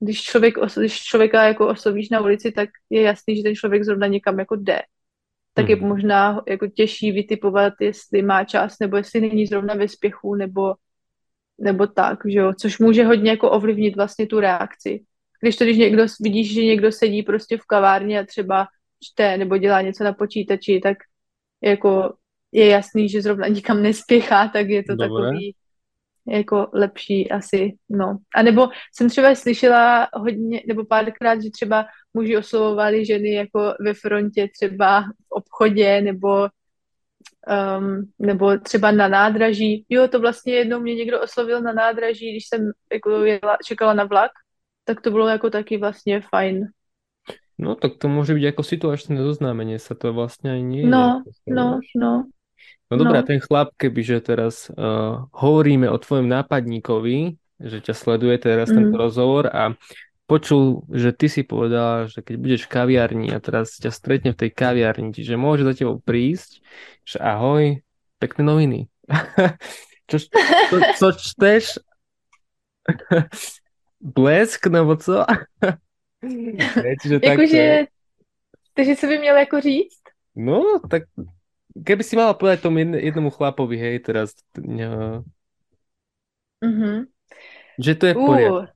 když, člověk, když člověka jako oslovíš na ulici, tak je jasný, že ten člověk zrovna někam jako jde. Tak mm-hmm. je mhm. možná jako těžší vytipovat, jestli má čas, nebo jestli není zrovna ve spěchu, nebo, nebo tak, že jo? což může hodně jako ovlivnit vlastně tu reakci. Když to, když někdo vidíš, že někdo sedí prostě v kavárně a třeba čte nebo dělá něco na počítači, tak jako je jasný, že zrovna nikam nespěchá, tak je to Dobre. takový jako lepší asi, no. A nebo jsem třeba slyšela hodně, nebo párkrát, že třeba muži oslovovali ženy jako ve frontě třeba v obchodě, nebo um, nebo třeba na nádraží. Jo, to vlastně jednou mě někdo oslovil na nádraží, když jsem jako jela, čekala na vlak, tak to bylo jako taky vlastně fajn. No, tak to může být jako situačné zoznámení, se to vlastně ani No, no, no. No dobré, no. ten chlap, kebyže teraz uh, hovoríme o tvojom nápadníkovi, že ťa sleduje teraz mm. tento rozhovor a počul, že ty si povedala, že keď budeš v kaviarni a teraz ťa stretne v tej kaviarni, čiže môže za tebou prísť, že ahoj, pekné noviny. *laughs* čo, čo, čo čteš? *laughs* Blesk nebo co? *laughs* čiže Jakože, takže co by měl jako říct? No, tak keby si mala povedať tomu jednomu chlapovi, hej, teraz, no, mm-hmm. že to je v. Uh.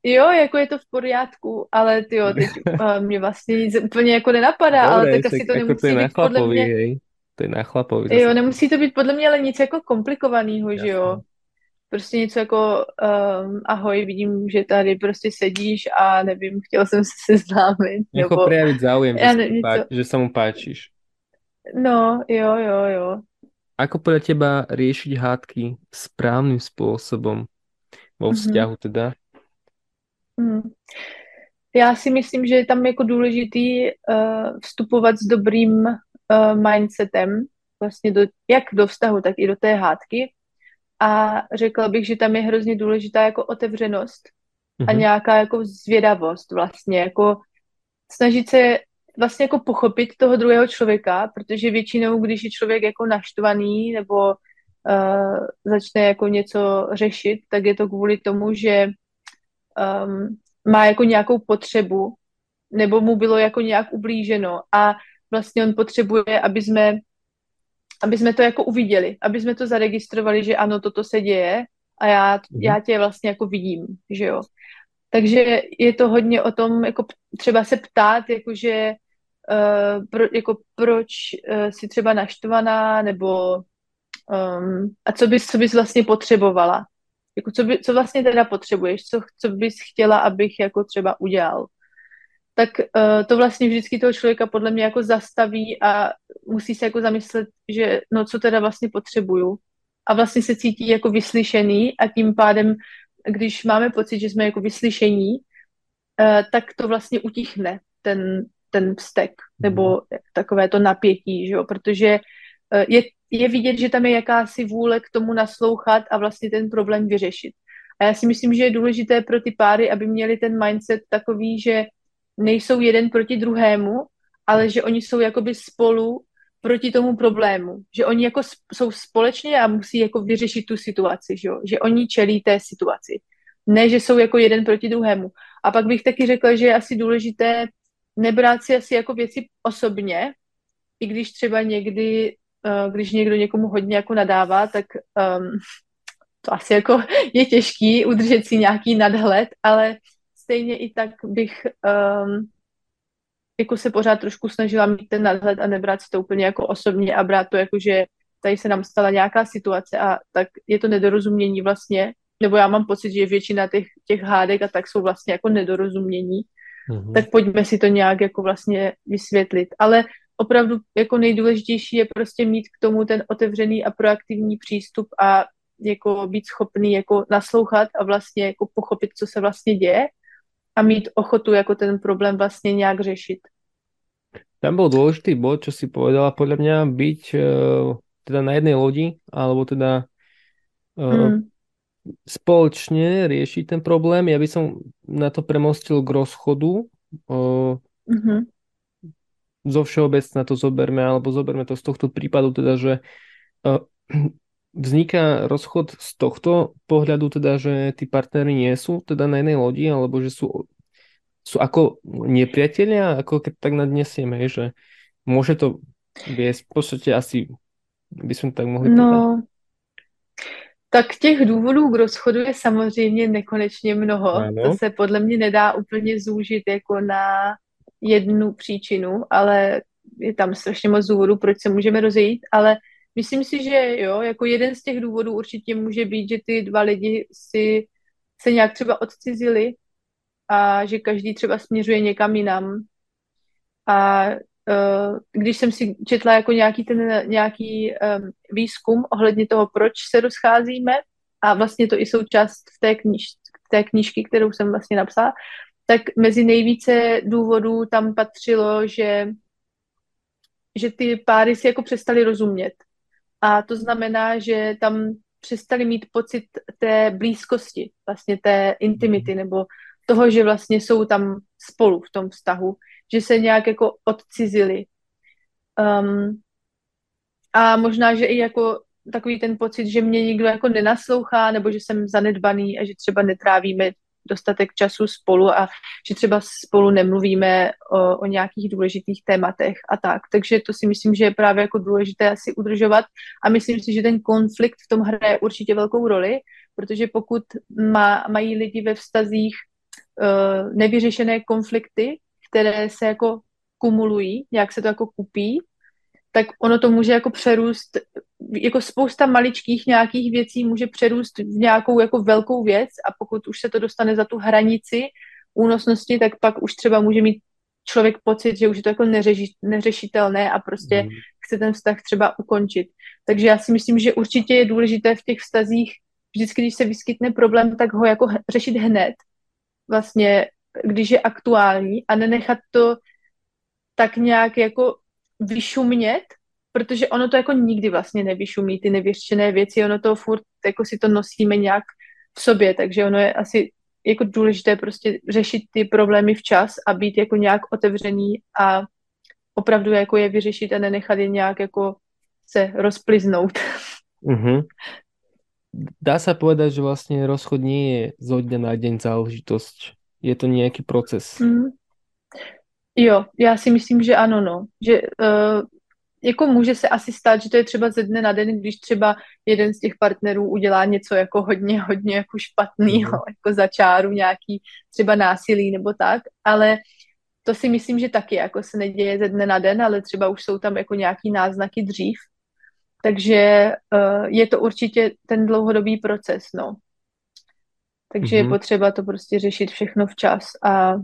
Jo, jako je to v pořádku, ale ty jo, teď uh, *laughs* mě vlastně nic úplně jako nenapadá, Dobre, ale tak asi to nemusí to je být podle mě... Hej. To je na chlapovi. Zase. Jo, nemusí to být podle mě ale nic jako komplikovaného, že jo. Prostě něco jako um, ahoj, vidím, že tady prostě sedíš a nevím, chtěl jsem se seznámit. Jako nebo... prejavit záujem, že, pá... že sa mu páčiš. No, jo, jo, jo. Ako podľa teba riešiť hádky správnym spôsobom vo mhm. vzťahu mm-hmm. teda? Mm. Já si myslím, že je tam jako důležitý uh, vstupovat s dobrým uh, mindsetem, vlastně do, jak do vztahu, tak i do té hádky. A řekla bych, že tam je hrozně důležitá jako otevřenost mm-hmm. a mhm. nějaká jako zvědavost vlastně, jako snažit se vlastně jako pochopit toho druhého člověka, protože většinou, když je člověk jako naštvaný nebo uh, začne jako něco řešit, tak je to kvůli tomu, že um, má jako nějakou potřebu nebo mu bylo jako nějak ublíženo a vlastně on potřebuje, aby jsme, aby jsme to jako uviděli, aby jsme to zaregistrovali, že ano, toto se děje a já, mm. já tě vlastně jako vidím, že jo. Takže je to hodně o tom, jako třeba se ptát, jakože uh, pro, jako proč uh, jsi třeba naštvaná, nebo um, a co bys, co bys vlastně potřebovala. Jako co, by, co vlastně teda potřebuješ, co, co bys chtěla, abych jako třeba udělal. Tak uh, to vlastně vždycky toho člověka podle mě jako zastaví a musí se jako zamyslet, že no co teda vlastně potřebuju. A vlastně se cítí jako vyslyšený a tím pádem, když máme pocit, že jsme jako vyslyšení, uh, tak to vlastně utichne ten, ten vztek nebo mhm. takové to napětí, že jo? protože eh, je, je vidět, že tam je jakási vůle k tomu naslouchat a vlastně ten problém vyřešit. A já si myslím, že je důležité pro ty páry, aby měli ten mindset takový, že nejsou jeden proti druhému, ale že oni jsou jakoby spolu proti tomu problému. Že oni jako jsou společně a musí jako vyřešit tu situaci, že, jo? že oni čelí té situaci. Ne, že jsou jako jeden proti druhému. A pak bych taky řekla, že je asi důležité nebrát si asi jako věci osobně, i když třeba někdy, uh, když někdo někomu hodně jako nadává, tak um, to asi jako *laughs* je těžký udržet si nějaký nadhled, ale stejně i tak bych um, jako se pořád trošku snažila mít ten nadhled a nebrat si to úplně jako osobně a brát to jako, že tady se nám stala nějaká situace a tak je to nedorozumění vlastně, nebo já mám pocit, že většina těch, těch hádek a tak jsou vlastně jako nedorozumění mm-hmm. tak pojďme si to nějak jako vlastně vysvětlit. Ale opravdu jako nejdůležitější je prostě mít k tomu ten otevřený a proaktivní přístup a jako být schopný jako naslouchat a vlastně jako pochopit, co se vlastně děje a mít ochotu jako ten problém vlastně nějak řešit. Tam bol dôležitý bod, čo si povedala, podľa mňa byť uh, teda na jednej lodi, alebo teda uh, mm. spoločne riešiť ten problém. Ja by som na to premostil k rozchodu. Mm-hmm. Zo všeobecna to zoberme, alebo zoberme to z tohto prípadu, teda, že *clears throat* vzniká rozchod z tohto pohľadu, teda, že tí partnery nie sú teda na jednej lodi, alebo že sú sú ako nepriatelia, ako keď tak nadnesieme, že môže to viesť, v podstate asi by jsme tak mohli No, tak těch důvodů k rozchodu je samozřejmě nekonečně mnoho. Ano. To se podle mě nedá úplně zúžit jako na jednu příčinu, ale je tam strašně moc důvodů, proč se můžeme rozejít, ale myslím si, že jo, jako jeden z těch důvodů určitě může být, že ty dva lidi si se nějak třeba odcizili a že každý třeba směřuje někam jinam. A uh, když jsem si četla jako nějaký ten nějaký um, výzkum ohledně toho, proč se rozcházíme, a vlastně to i součást v té, kniž, té knížky, kterou jsem vlastně napsala, tak mezi nejvíce důvodů tam patřilo, že, že ty páry si jako přestali rozumět. A to znamená, že tam přestali mít pocit té blízkosti, vlastně té intimity, nebo toho, že vlastně jsou tam spolu v tom vztahu, že se nějak jako odcizili. Um, a možná, že i jako takový ten pocit, že mě nikdo jako nenaslouchá, nebo že jsem zanedbaný a že třeba netrávíme dostatek času spolu a že třeba spolu nemluvíme o, o nějakých důležitých tématech a tak. Takže to si myslím, že je právě jako důležité asi udržovat a myslím si, že ten konflikt v tom hraje určitě velkou roli, protože pokud má, mají lidi ve vztazích uh, nevyřešené konflikty, které se jako kumulují, nějak se to jako kupí, tak ono to může jako přerůst, jako spousta maličkých nějakých věcí může přerůst v nějakou jako velkou věc a pokud už se to dostane za tu hranici únosnosti, tak pak už třeba může mít člověk pocit, že už je to jako neřeši, neřešitelné a prostě mm. chce ten vztah třeba ukončit. Takže já si myslím, že určitě je důležité v těch vztazích, vždycky, když se vyskytne problém, tak ho jako řešit hned, vlastně, když je aktuální a nenechat to tak nějak jako vyšumět, protože ono to jako nikdy vlastně nevyšumí, ty nevyřešené věci, ono to furt jako si to nosíme nějak v sobě, takže ono je asi jako důležité prostě řešit ty problémy včas a být jako nějak otevřený a opravdu jako je vyřešit a nenechat je nějak jako se rozpliznout. Mm-hmm. Dá sa povedať, že vlastne rozchod nie je zo dňa na deň záležitosť. Je to nějaký proces. Mm. Jo, já si myslím, že ano, no. Že uh, jako může se asi stát, že to je třeba ze dne na den, když třeba jeden z těch partnerů udělá něco jako hodně, hodně jako špatného, mm. jako za čáru nějaký třeba násilí nebo tak, ale to si myslím, že taky jako se neděje ze dne na den, ale třeba už jsou tam jako nějaký náznaky dřív. Takže uh, je to určitě ten dlouhodobý proces, no. Takže mm-hmm. je mhm. potřeba to prostě řešit všechno včas a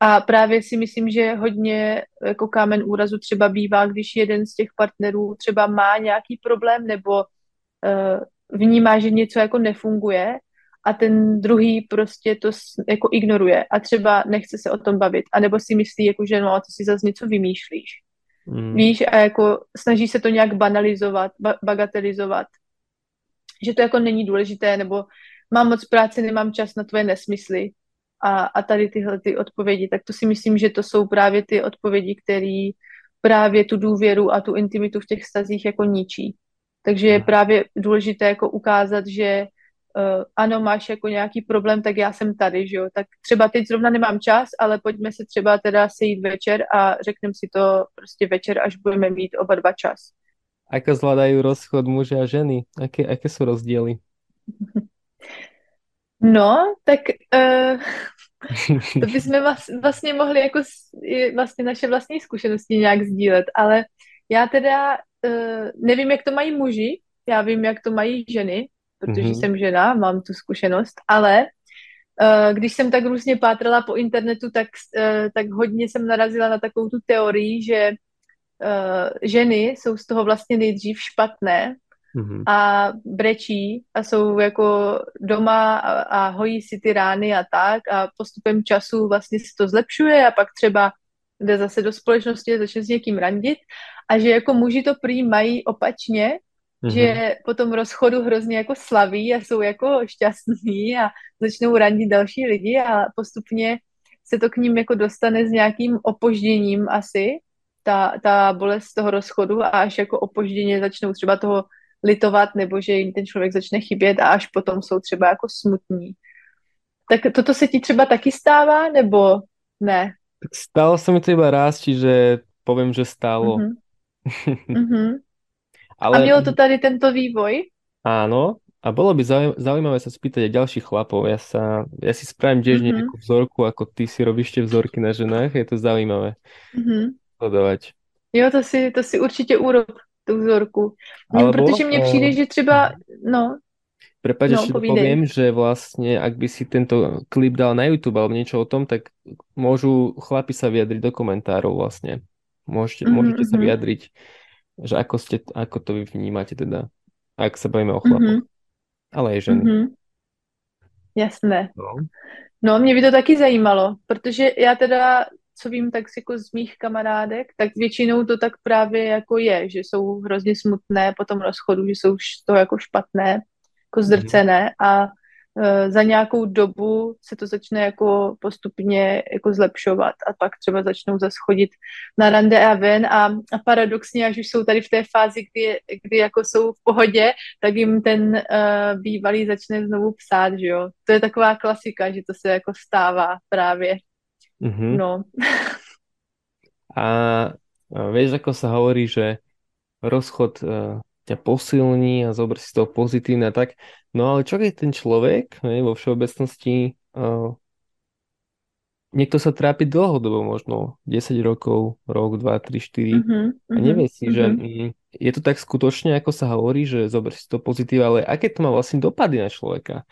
a právě si myslím, že hodně jako kámen úrazu třeba bývá, když jeden z těch partnerů třeba má nějaký problém nebo uh, vnímá, že něco jako nefunguje a ten druhý prostě to jako ignoruje a třeba nechce se o tom bavit. A nebo si myslí, jako, že no, ty si zase něco vymýšlíš. Mm. Víš, a jako snaží se to nějak banalizovat, ba- bagatelizovat. Že to jako není důležité, nebo mám moc práce, nemám čas na tvoje nesmysly a, a tady tyhle ty odpovědi, tak to si myslím, že to jsou právě ty odpovědi, které právě tu důvěru a tu intimitu v těch stazích jako ničí. Takže je právě důležité jako ukázat, že uh, ano, máš jako nějaký problém, tak já jsem tady, že jo. Tak třeba teď zrovna nemám čas, ale pojďme se třeba teda sejít večer a řekneme si to prostě večer, až budeme mít oba dva čas. Ako zvládají rozchod muže a ženy? Aké, aké jsou rozdíly? *laughs* No, tak uh, *laughs* to bychom vlastně mohli jako vlastně naše vlastní zkušenosti nějak sdílet, ale já teda uh, nevím, jak to mají muži, já vím, jak to mají ženy, protože mm-hmm. jsem žena, mám tu zkušenost, ale uh, když jsem tak různě pátrala po internetu, tak, uh, tak hodně jsem narazila na takovou tu teorii, že uh, ženy jsou z toho vlastně nejdřív špatné mm-hmm. a brečí a jsou jako doma a, a hojí si ty rány a tak a postupem času vlastně se to zlepšuje a pak třeba jde zase do společnosti a začne s někým randit a že jako muži to prý mají opačně, mm-hmm. že po tom rozchodu hrozně jako slaví a jsou jako šťastní a začnou randit další lidi a postupně se to k ním jako dostane s nějakým opožděním asi, ta, ta bolest toho rozchodu a až jako opožděně začnou třeba toho litovat nebo že jim ten člověk začne chybět a až potom jsou třeba jako smutní. Tak toto se ti třeba taky stává nebo ne? Tak stalo se mi to iba raz, čiže povím, že stálo. Mm-hmm. *laughs* mm-hmm. Ale... A mělo to tady tento vývoj? Áno, a bolo by zaujímavé sa spýtať aj ďalších chlapov. Ja, sa, ja si spravím tiež mm-hmm. nejakú vzorku, ako ty si robíš tie vzorky na ženách. Je to zaujímavé mm-hmm. sledovať. Jo, to si, to si určitě urob, tu vzorku. Alebo, Protože mně přijde, že třeba, no, Prepač, no, ešte poviem, že vlastne, ak by si tento klip dal na YouTube alebo niečo o tom, tak môžu chlapi sa vyjadriť do komentárov vlastne. Môžete, mm-hmm. môžete sa mhm. vyjadriť, že ako, ste, ako to vy vnímate teda, ak sa bavíme o chlapoch. Mm-hmm ale i ženy. Mm-hmm. Jasné. No. no, mě by to taky zajímalo, protože já teda, co vím tak jako z mých kamarádek, tak většinou to tak právě jako je, že jsou hrozně smutné po tom rozchodu, že jsou toho jako špatné, jako zdrcené mm-hmm. a za nějakou dobu se to začne jako postupně jako zlepšovat a pak třeba začnou zase chodit na rande a ven a, a paradoxně, až už jsou tady v té fázi, kdy, kdy jako jsou v pohodě, tak jim ten uh, bývalý začne znovu psát, že jo. To je taková klasika, že to se jako stává právě. Mm-hmm. No. a, a vieš, ako sa hovorí, že rozchod uh, ťa posilní a zober si to pozitívne a tak. No ale čo keď ten človek hej, vo všeobecnosti uh, niekto sa trápi dlhodobo, možno 10 rokov, rok, 2, 3, 4 mm-hmm, a nevie si, mm-hmm. že mm, je to tak skutočne, ako sa hovorí, že zober si to pozitív, ale aké to má vlastne dopady na človeka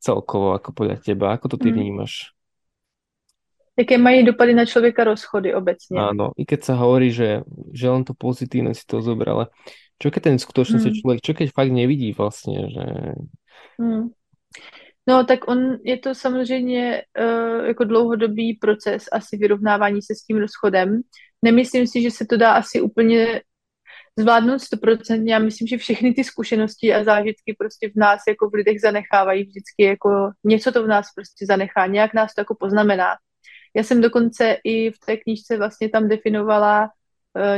celkovo, ako podľa teba, ako to ty mm. vnímaš? Jaké mají dopady na člověka rozchody obecně? Áno, i keď sa hovorí, že, že len to pozitívne si to zober, ale čo keď ten skutočnosti hmm. člověk, čo keď fakt nevidí vlastně, že... Hmm. No, tak on je to samozřejmě uh, jako dlouhodobý proces asi vyrovnávání se s tím rozchodem. Nemyslím si, že se to dá asi úplně zvládnout stoprocentně. Já myslím, že všechny ty zkušenosti a zážitky prostě v nás jako v lidech zanechávají vždycky jako něco to v nás prostě zanechá, nějak nás to jako poznamená. Já jsem dokonce i v té knížce vlastně tam definovala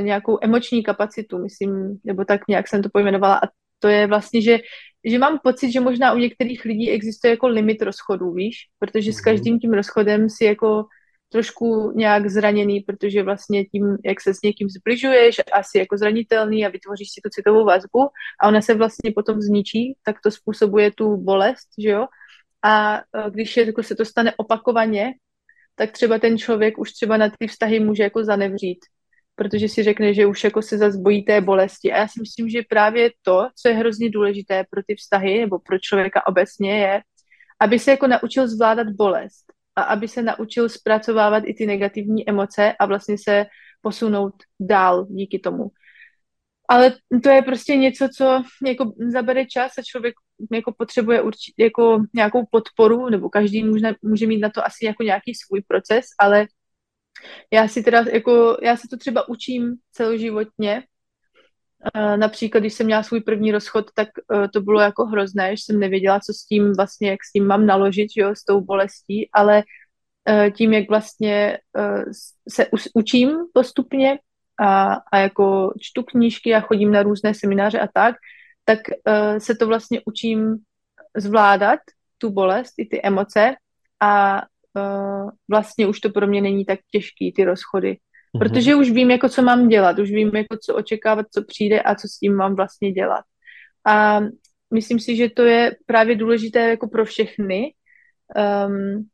nějakou emoční kapacitu, myslím, nebo tak nějak jsem to pojmenovala a to je vlastně, že, že mám pocit, že možná u některých lidí existuje jako limit rozchodů, víš, protože s mhm. každým tím rozchodem si jako trošku nějak zraněný, protože vlastně tím, jak se s někým zbližuješ, asi jako zranitelný a vytvoříš si tu citovou vazbu a ona se vlastně potom zničí, tak to způsobuje tu bolest, že jo. A e, když je, jako se to stane opakovaně, tak třeba ten člověk už třeba na ty vztahy může jako zanevřít protože si řekne, že už jako se zase bojí té bolesti. A já si myslím, že právě to, co je hrozně důležité pro ty vztahy nebo pro člověka obecně, je, aby se jako naučil zvládat bolest a aby se naučil zpracovávat i ty negativní emoce a vlastně se posunout dál díky tomu. Ale to je prostě něco, co jako zabere čas a člověk jako potřebuje určitě jako nějakou podporu, nebo každý může, může mít na to asi jako nějaký svůj proces, ale já si teda jako, já se to třeba učím celoživotně. Například, když jsem měla svůj první rozchod, tak e, to bylo jako hrozné, že jsem nevěděla, co s tím vlastně, jak s tím mám naložit, jo, s tou bolestí, ale e, tím, jak vlastně e, se učím postupně a, a jako čtu knížky a chodím na různé semináře a tak, tak se to vlastně učím zvládat, tu bolest, i ty emoce a uh, vlastně už to pro mě není tak těžký, ty rozchody. Mm-hmm. Protože už vím, jako co mám dělat, už vím, jako co očekávat, co přijde a co s tím mám vlastně dělat. A myslím si, že to je právě důležité jako pro všechny, um,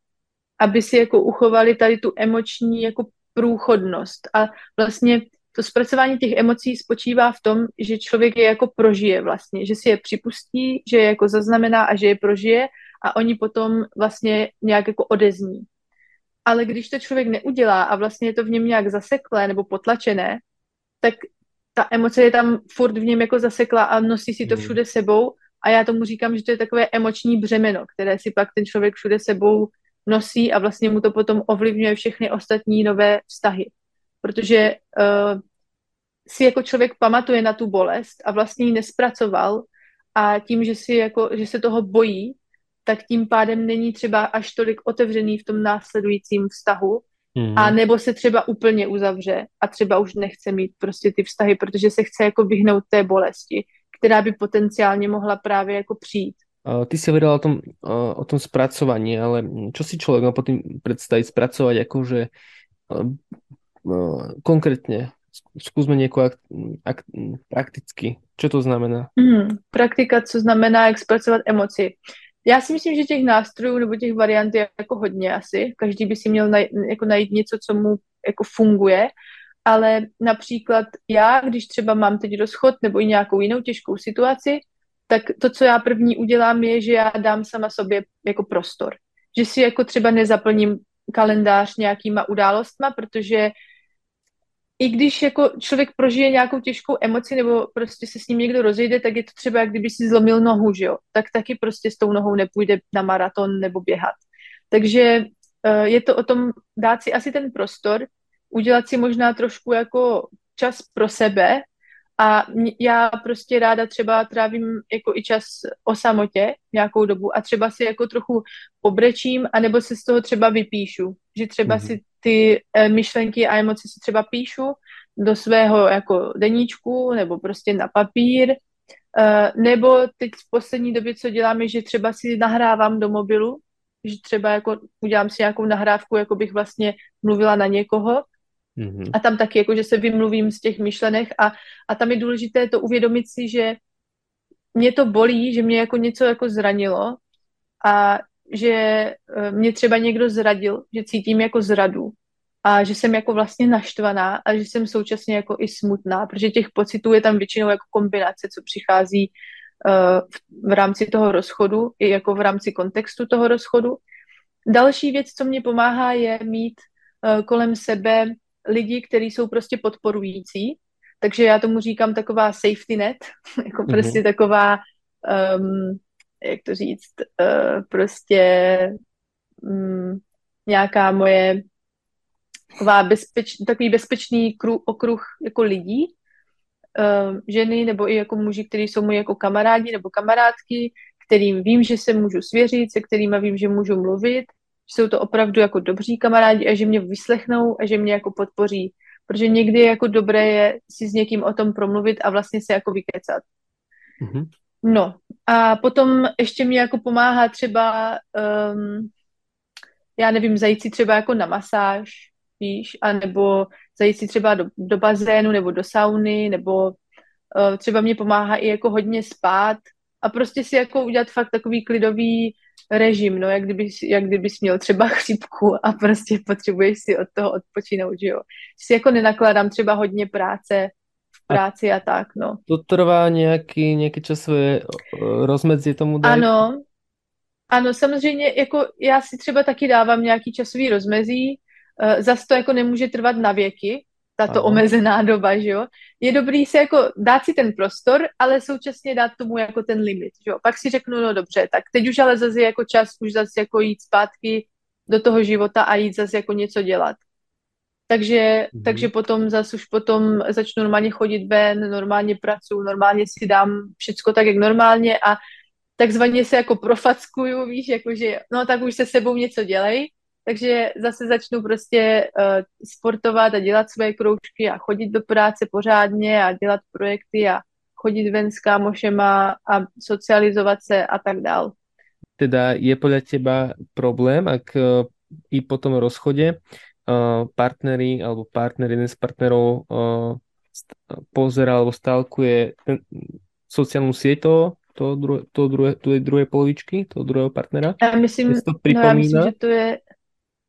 aby si jako uchovali tady tu emoční jako průchodnost. A vlastně to zpracování těch emocí spočívá v tom, že člověk je jako prožije vlastně, že si je připustí, že je jako zaznamená a že je prožije a oni potom vlastně nějak jako odezní. Ale když to člověk neudělá a vlastně je to v něm nějak zaseklé nebo potlačené, tak ta emoce je tam furt v něm jako zasekla a nosí si to hmm. všude sebou a já tomu říkám, že to je takové emoční břemeno, které si pak ten člověk všude sebou nosí a vlastně mu to potom ovlivňuje všechny ostatní nové vztahy. Protože uh, si jako člověk pamatuje na tu bolest a vlastně ji nespracoval a tím, že, si jako, že se toho bojí, tak tím pádem není třeba až tolik otevřený v tom následujícím vztahu, mm. a nebo se třeba úplně uzavře a třeba už nechce mít prostě ty vztahy, protože se chce jako vyhnout té bolesti, která by potenciálně mohla právě jako přijít. Ty si hovorila o tom, o tom spracovaní, ale čo si človek má potom predstaviť spracovať akože konkrétně? Zkusme něko ak, ak, prakticky. Co to znamená? Mm, praktika, co znamená, jak zpracovat emoci. Já si myslím, že těch nástrojů nebo těch variant je jako hodně asi. Každý by si měl najít, jako najít něco, co mu jako funguje, ale například já, když třeba mám teď rozchod nebo i nějakou jinou těžkou situaci, tak to, co já první udělám, je, že já dám sama sobě jako prostor. Že si jako třeba nezaplním kalendář nějakýma událostma, protože i když jako člověk prožije nějakou těžkou emoci nebo prostě se s ním někdo rozejde, tak je to třeba, jak kdyby si zlomil nohu, že jo? Tak taky prostě s tou nohou nepůjde na maraton nebo běhat. Takže uh, je to o tom dát si asi ten prostor, udělat si možná trošku jako čas pro sebe a já prostě ráda třeba trávím jako i čas o samotě nějakou dobu a třeba si jako trochu pobrečím, anebo se z toho třeba vypíšu. Že třeba mm-hmm. si ty e, myšlenky a emoce si třeba píšu do svého jako deníčku nebo prostě na papír. E, nebo teď v poslední době, co dělám, je, že třeba si nahrávám do mobilu, že třeba jako udělám si nějakou nahrávku, jako bych vlastně mluvila na někoho Mm-hmm. A tam taky, jako, že se vymluvím z těch myšlenek a, a tam je důležité to uvědomit si, že mě to bolí, že mě jako něco jako zranilo a že eh, mě třeba někdo zradil, že cítím jako zradu a že jsem jako vlastně naštvaná a že jsem současně jako i smutná, protože těch pocitů je tam většinou jako kombinace, co přichází uh, v, v rámci toho rozchodu i jako v rámci kontextu toho rozchodu. Další věc, co mě pomáhá, je mít uh, kolem sebe lidi, kteří jsou prostě podporující, takže já tomu říkám taková safety net, *laughs* jako mm-hmm. prostě taková, um, jak to říct, uh, prostě um, nějaká moje taková bezpeč, takový bezpečný kruh, okruh jako lidí, uh, ženy nebo i jako muži, kteří jsou moji jako kamarádi nebo kamarádky, kterým vím, že se můžu svěřit, se kterými vím, že můžu mluvit že jsou to opravdu jako dobří kamarádi a že mě vyslechnou a že mě jako podpoří. Protože někdy je jako dobré je si s někým o tom promluvit a vlastně se jako vykecat. Mm-hmm. No a potom ještě mě jako pomáhá třeba, um, já nevím, zajít si třeba jako na masáž, víš, anebo zajít si třeba do, do bazénu nebo do sauny, nebo uh, třeba mě pomáhá i jako hodně spát a prostě si jako udělat fakt takový klidový režim, no, jak kdybys, jak kdybys měl třeba *laughs* chřipku a prostě potřebuješ si od toho odpočinout, že jo. Si jako nenakládám třeba hodně práce práci a, a tak, no. To trvá nějaký, nějaké časové rozmezí tomu dát? Ano, ano, samozřejmě, jako já si třeba taky dávám nějaký časový rozmezí, uh, zas to jako nemůže trvat na věky, tato Aha. omezená *laughs* doba, že jo. Je dobrý se jako dát si ten prostor, ale současně dát tomu jako ten limit, že jo. Pak si řeknu, no dobře, tak teď už ale zase jako čas už zase jako jít zpátky do toho života a jít zase jako něco dělat. Takže, mm-hmm. takže potom zase už potom začnu normálně chodit ven, normálně pracuji, normálně si dám všecko tak, jak normálně a takzvaně se jako profackuju, víš, jakože no tak už se sebou něco dělej takže zase začnu prostě uh, sportovat a dělat své kroužky a chodit do práce pořádně a dělat projekty a chodit ven s kámošema a socializovat se a tak dál. Teda je podle těba problém, ak uh, i po tom rozchodě uh, partnery alebo partner, jeden z partnerů uh, pozera alebo stálkuje ten, sociálnu sieť toho, toho, druhé, toho, druhé, toho druhé polovičky, toho druhého partnera? Já myslím, to no já myslím, že to je,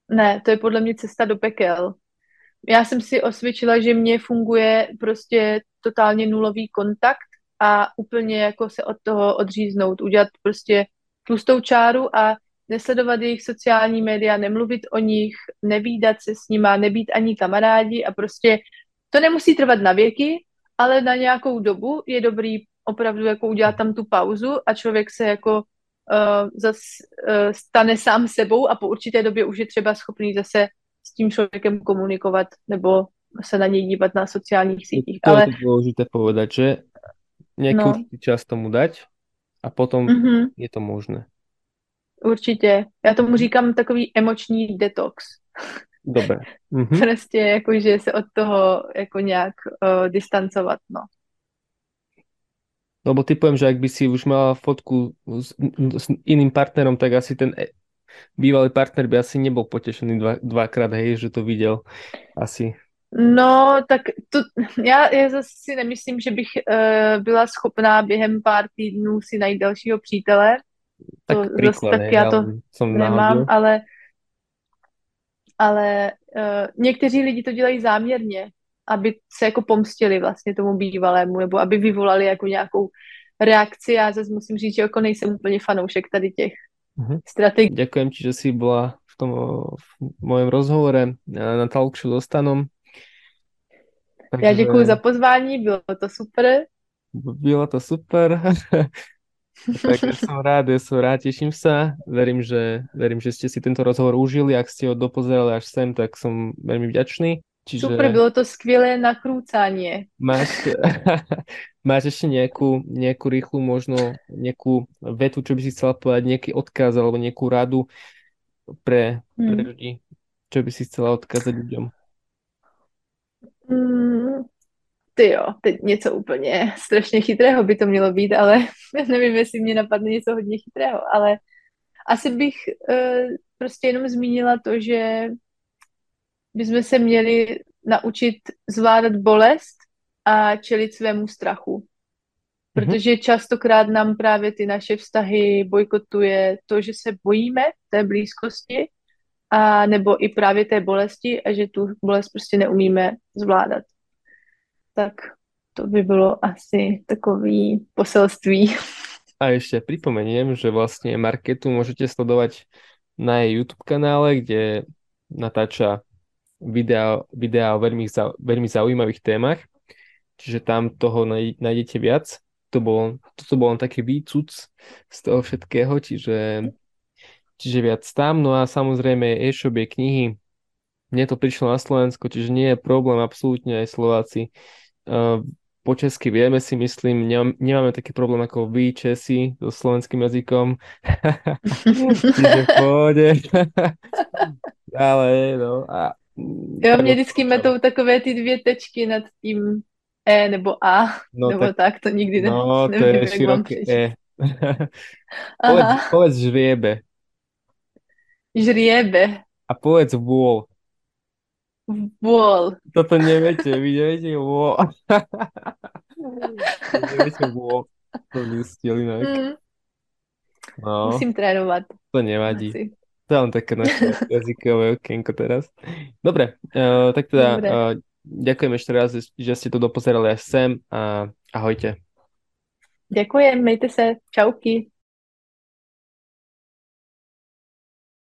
ne, to je podle mě cesta do pekel. Já jsem si osvědčila, že mě funguje prostě totálně nulový kontakt a úplně jako se od toho odříznout, udělat prostě tlustou čáru a nesledovat jejich sociální média, nemluvit o nich, nevídat se s nima, nebýt ani kamarádi a prostě to nemusí trvat na věky, ale na nějakou dobu je dobrý opravdu jako udělat tam tu pauzu a člověk se jako uh, zas, uh, stane sám sebou a po určité době už je třeba schopný zase s tím člověkem komunikovat nebo se na něj dívat na sociálních sítích. To ale... je důležité povedať, že nějaký no. čas tomu dať a potom mm-hmm. je to možné. Určitě. Já tomu říkám takový emoční detox. Dobré. Mm-hmm. *laughs* prostě jako, že se od toho jako nějak uh, distancovat, no. Lebo typujem, že ak by si už mala fotku s, s iným partnerom, tak asi ten e, bývalý partner by asi nebol potešený dva, dvakrát, hej, že to viděl. Asi. No, tak to, já, já zase si nemyslím, že bych uh, byla schopná během pár týdnů si najít dalšího přítele. Tak to príklad, tak já to som nemám, ale ale uh, někteří lidi to dělají záměrně, aby se jako pomstili vlastně tomu bývalému, nebo aby vyvolali jako nějakou reakci. Já zase musím říct, že jako nejsem úplně fanoušek tady těch uh-huh. strategií. Ďakujem ti, že si byla v tom v mojom rozhovore na talkshow s Stanom. Takže... Já děkuji za pozvání, bylo to super. Bylo to super. *laughs* Takže som rád, ja som rád, teším sa. Verím že, verím, že ste si tento rozhovor užili. Ak ste ho dopozerali až sem, tak som veľmi vďačný. Čiže... Super, bylo to skvělé nakrúcanie. Máš, *laughs* máš ešte nejakú, nejakú rýchlu, možno nejakú vetu, čo by si chcela povedať, nejaký odkaz alebo nejakú radu pre, pre hmm. ľudí, čo by si chcela odkázať ľuďom? Hmm, ty jo, teď něco úplně strašně chytrého by to mělo být, ale *laughs* nevím, jestli mě napadne něco hodně chytrého, ale asi bych uh, prostě jenom zmínila to, že bychom se měli naučit zvládat bolest a čelit svému strachu. Mhm. Protože častokrát nám právě ty naše vztahy bojkotuje to, že se bojíme té blízkosti a nebo i právě té bolesti a že tu bolest prostě neumíme zvládat tak to by bylo asi takový poselství. A ešte pripomeniem, že vlastne Marketu môžete sledovať na jej YouTube kanále, kde natáča videa, videa o veľmi, veľmi zaujímavých témach, čiže tam toho nájdete viac. To bol, toto bol taký výcuc z toho všetkého, čiže, čiže viac tam. No a samozrejme e-shop je knihy. Mne to prišlo na Slovensko, čiže nie je problém absolútne aj Slováci po česky vieme si myslím, nemáme taký problém ako vy Česi so slovenským jazykom. *laughs* Čiže v. *laughs* Ale no a... Jo, mě vždycky metou takové ty dvě tečky nad tím E nebo A, no, nebo tak, tak to nikdy ne, no, *laughs* nevím, to je široké E. povedz, povedz žriebe. Žriebe. A povedz vôl. Wall. Toto neviete, vy neviete wall. neviete wall. To zistili inak. Mm. No. Musím trénovat. To nevadí. Asi. To je len také naše *laughs* jazykové okienko teraz. Dobre, uh, tak teda Dobre. Uh, ďakujem ešte raz, že ste to dopozerali až sem a ahojte. Ďakujem, mejte se. Čauky.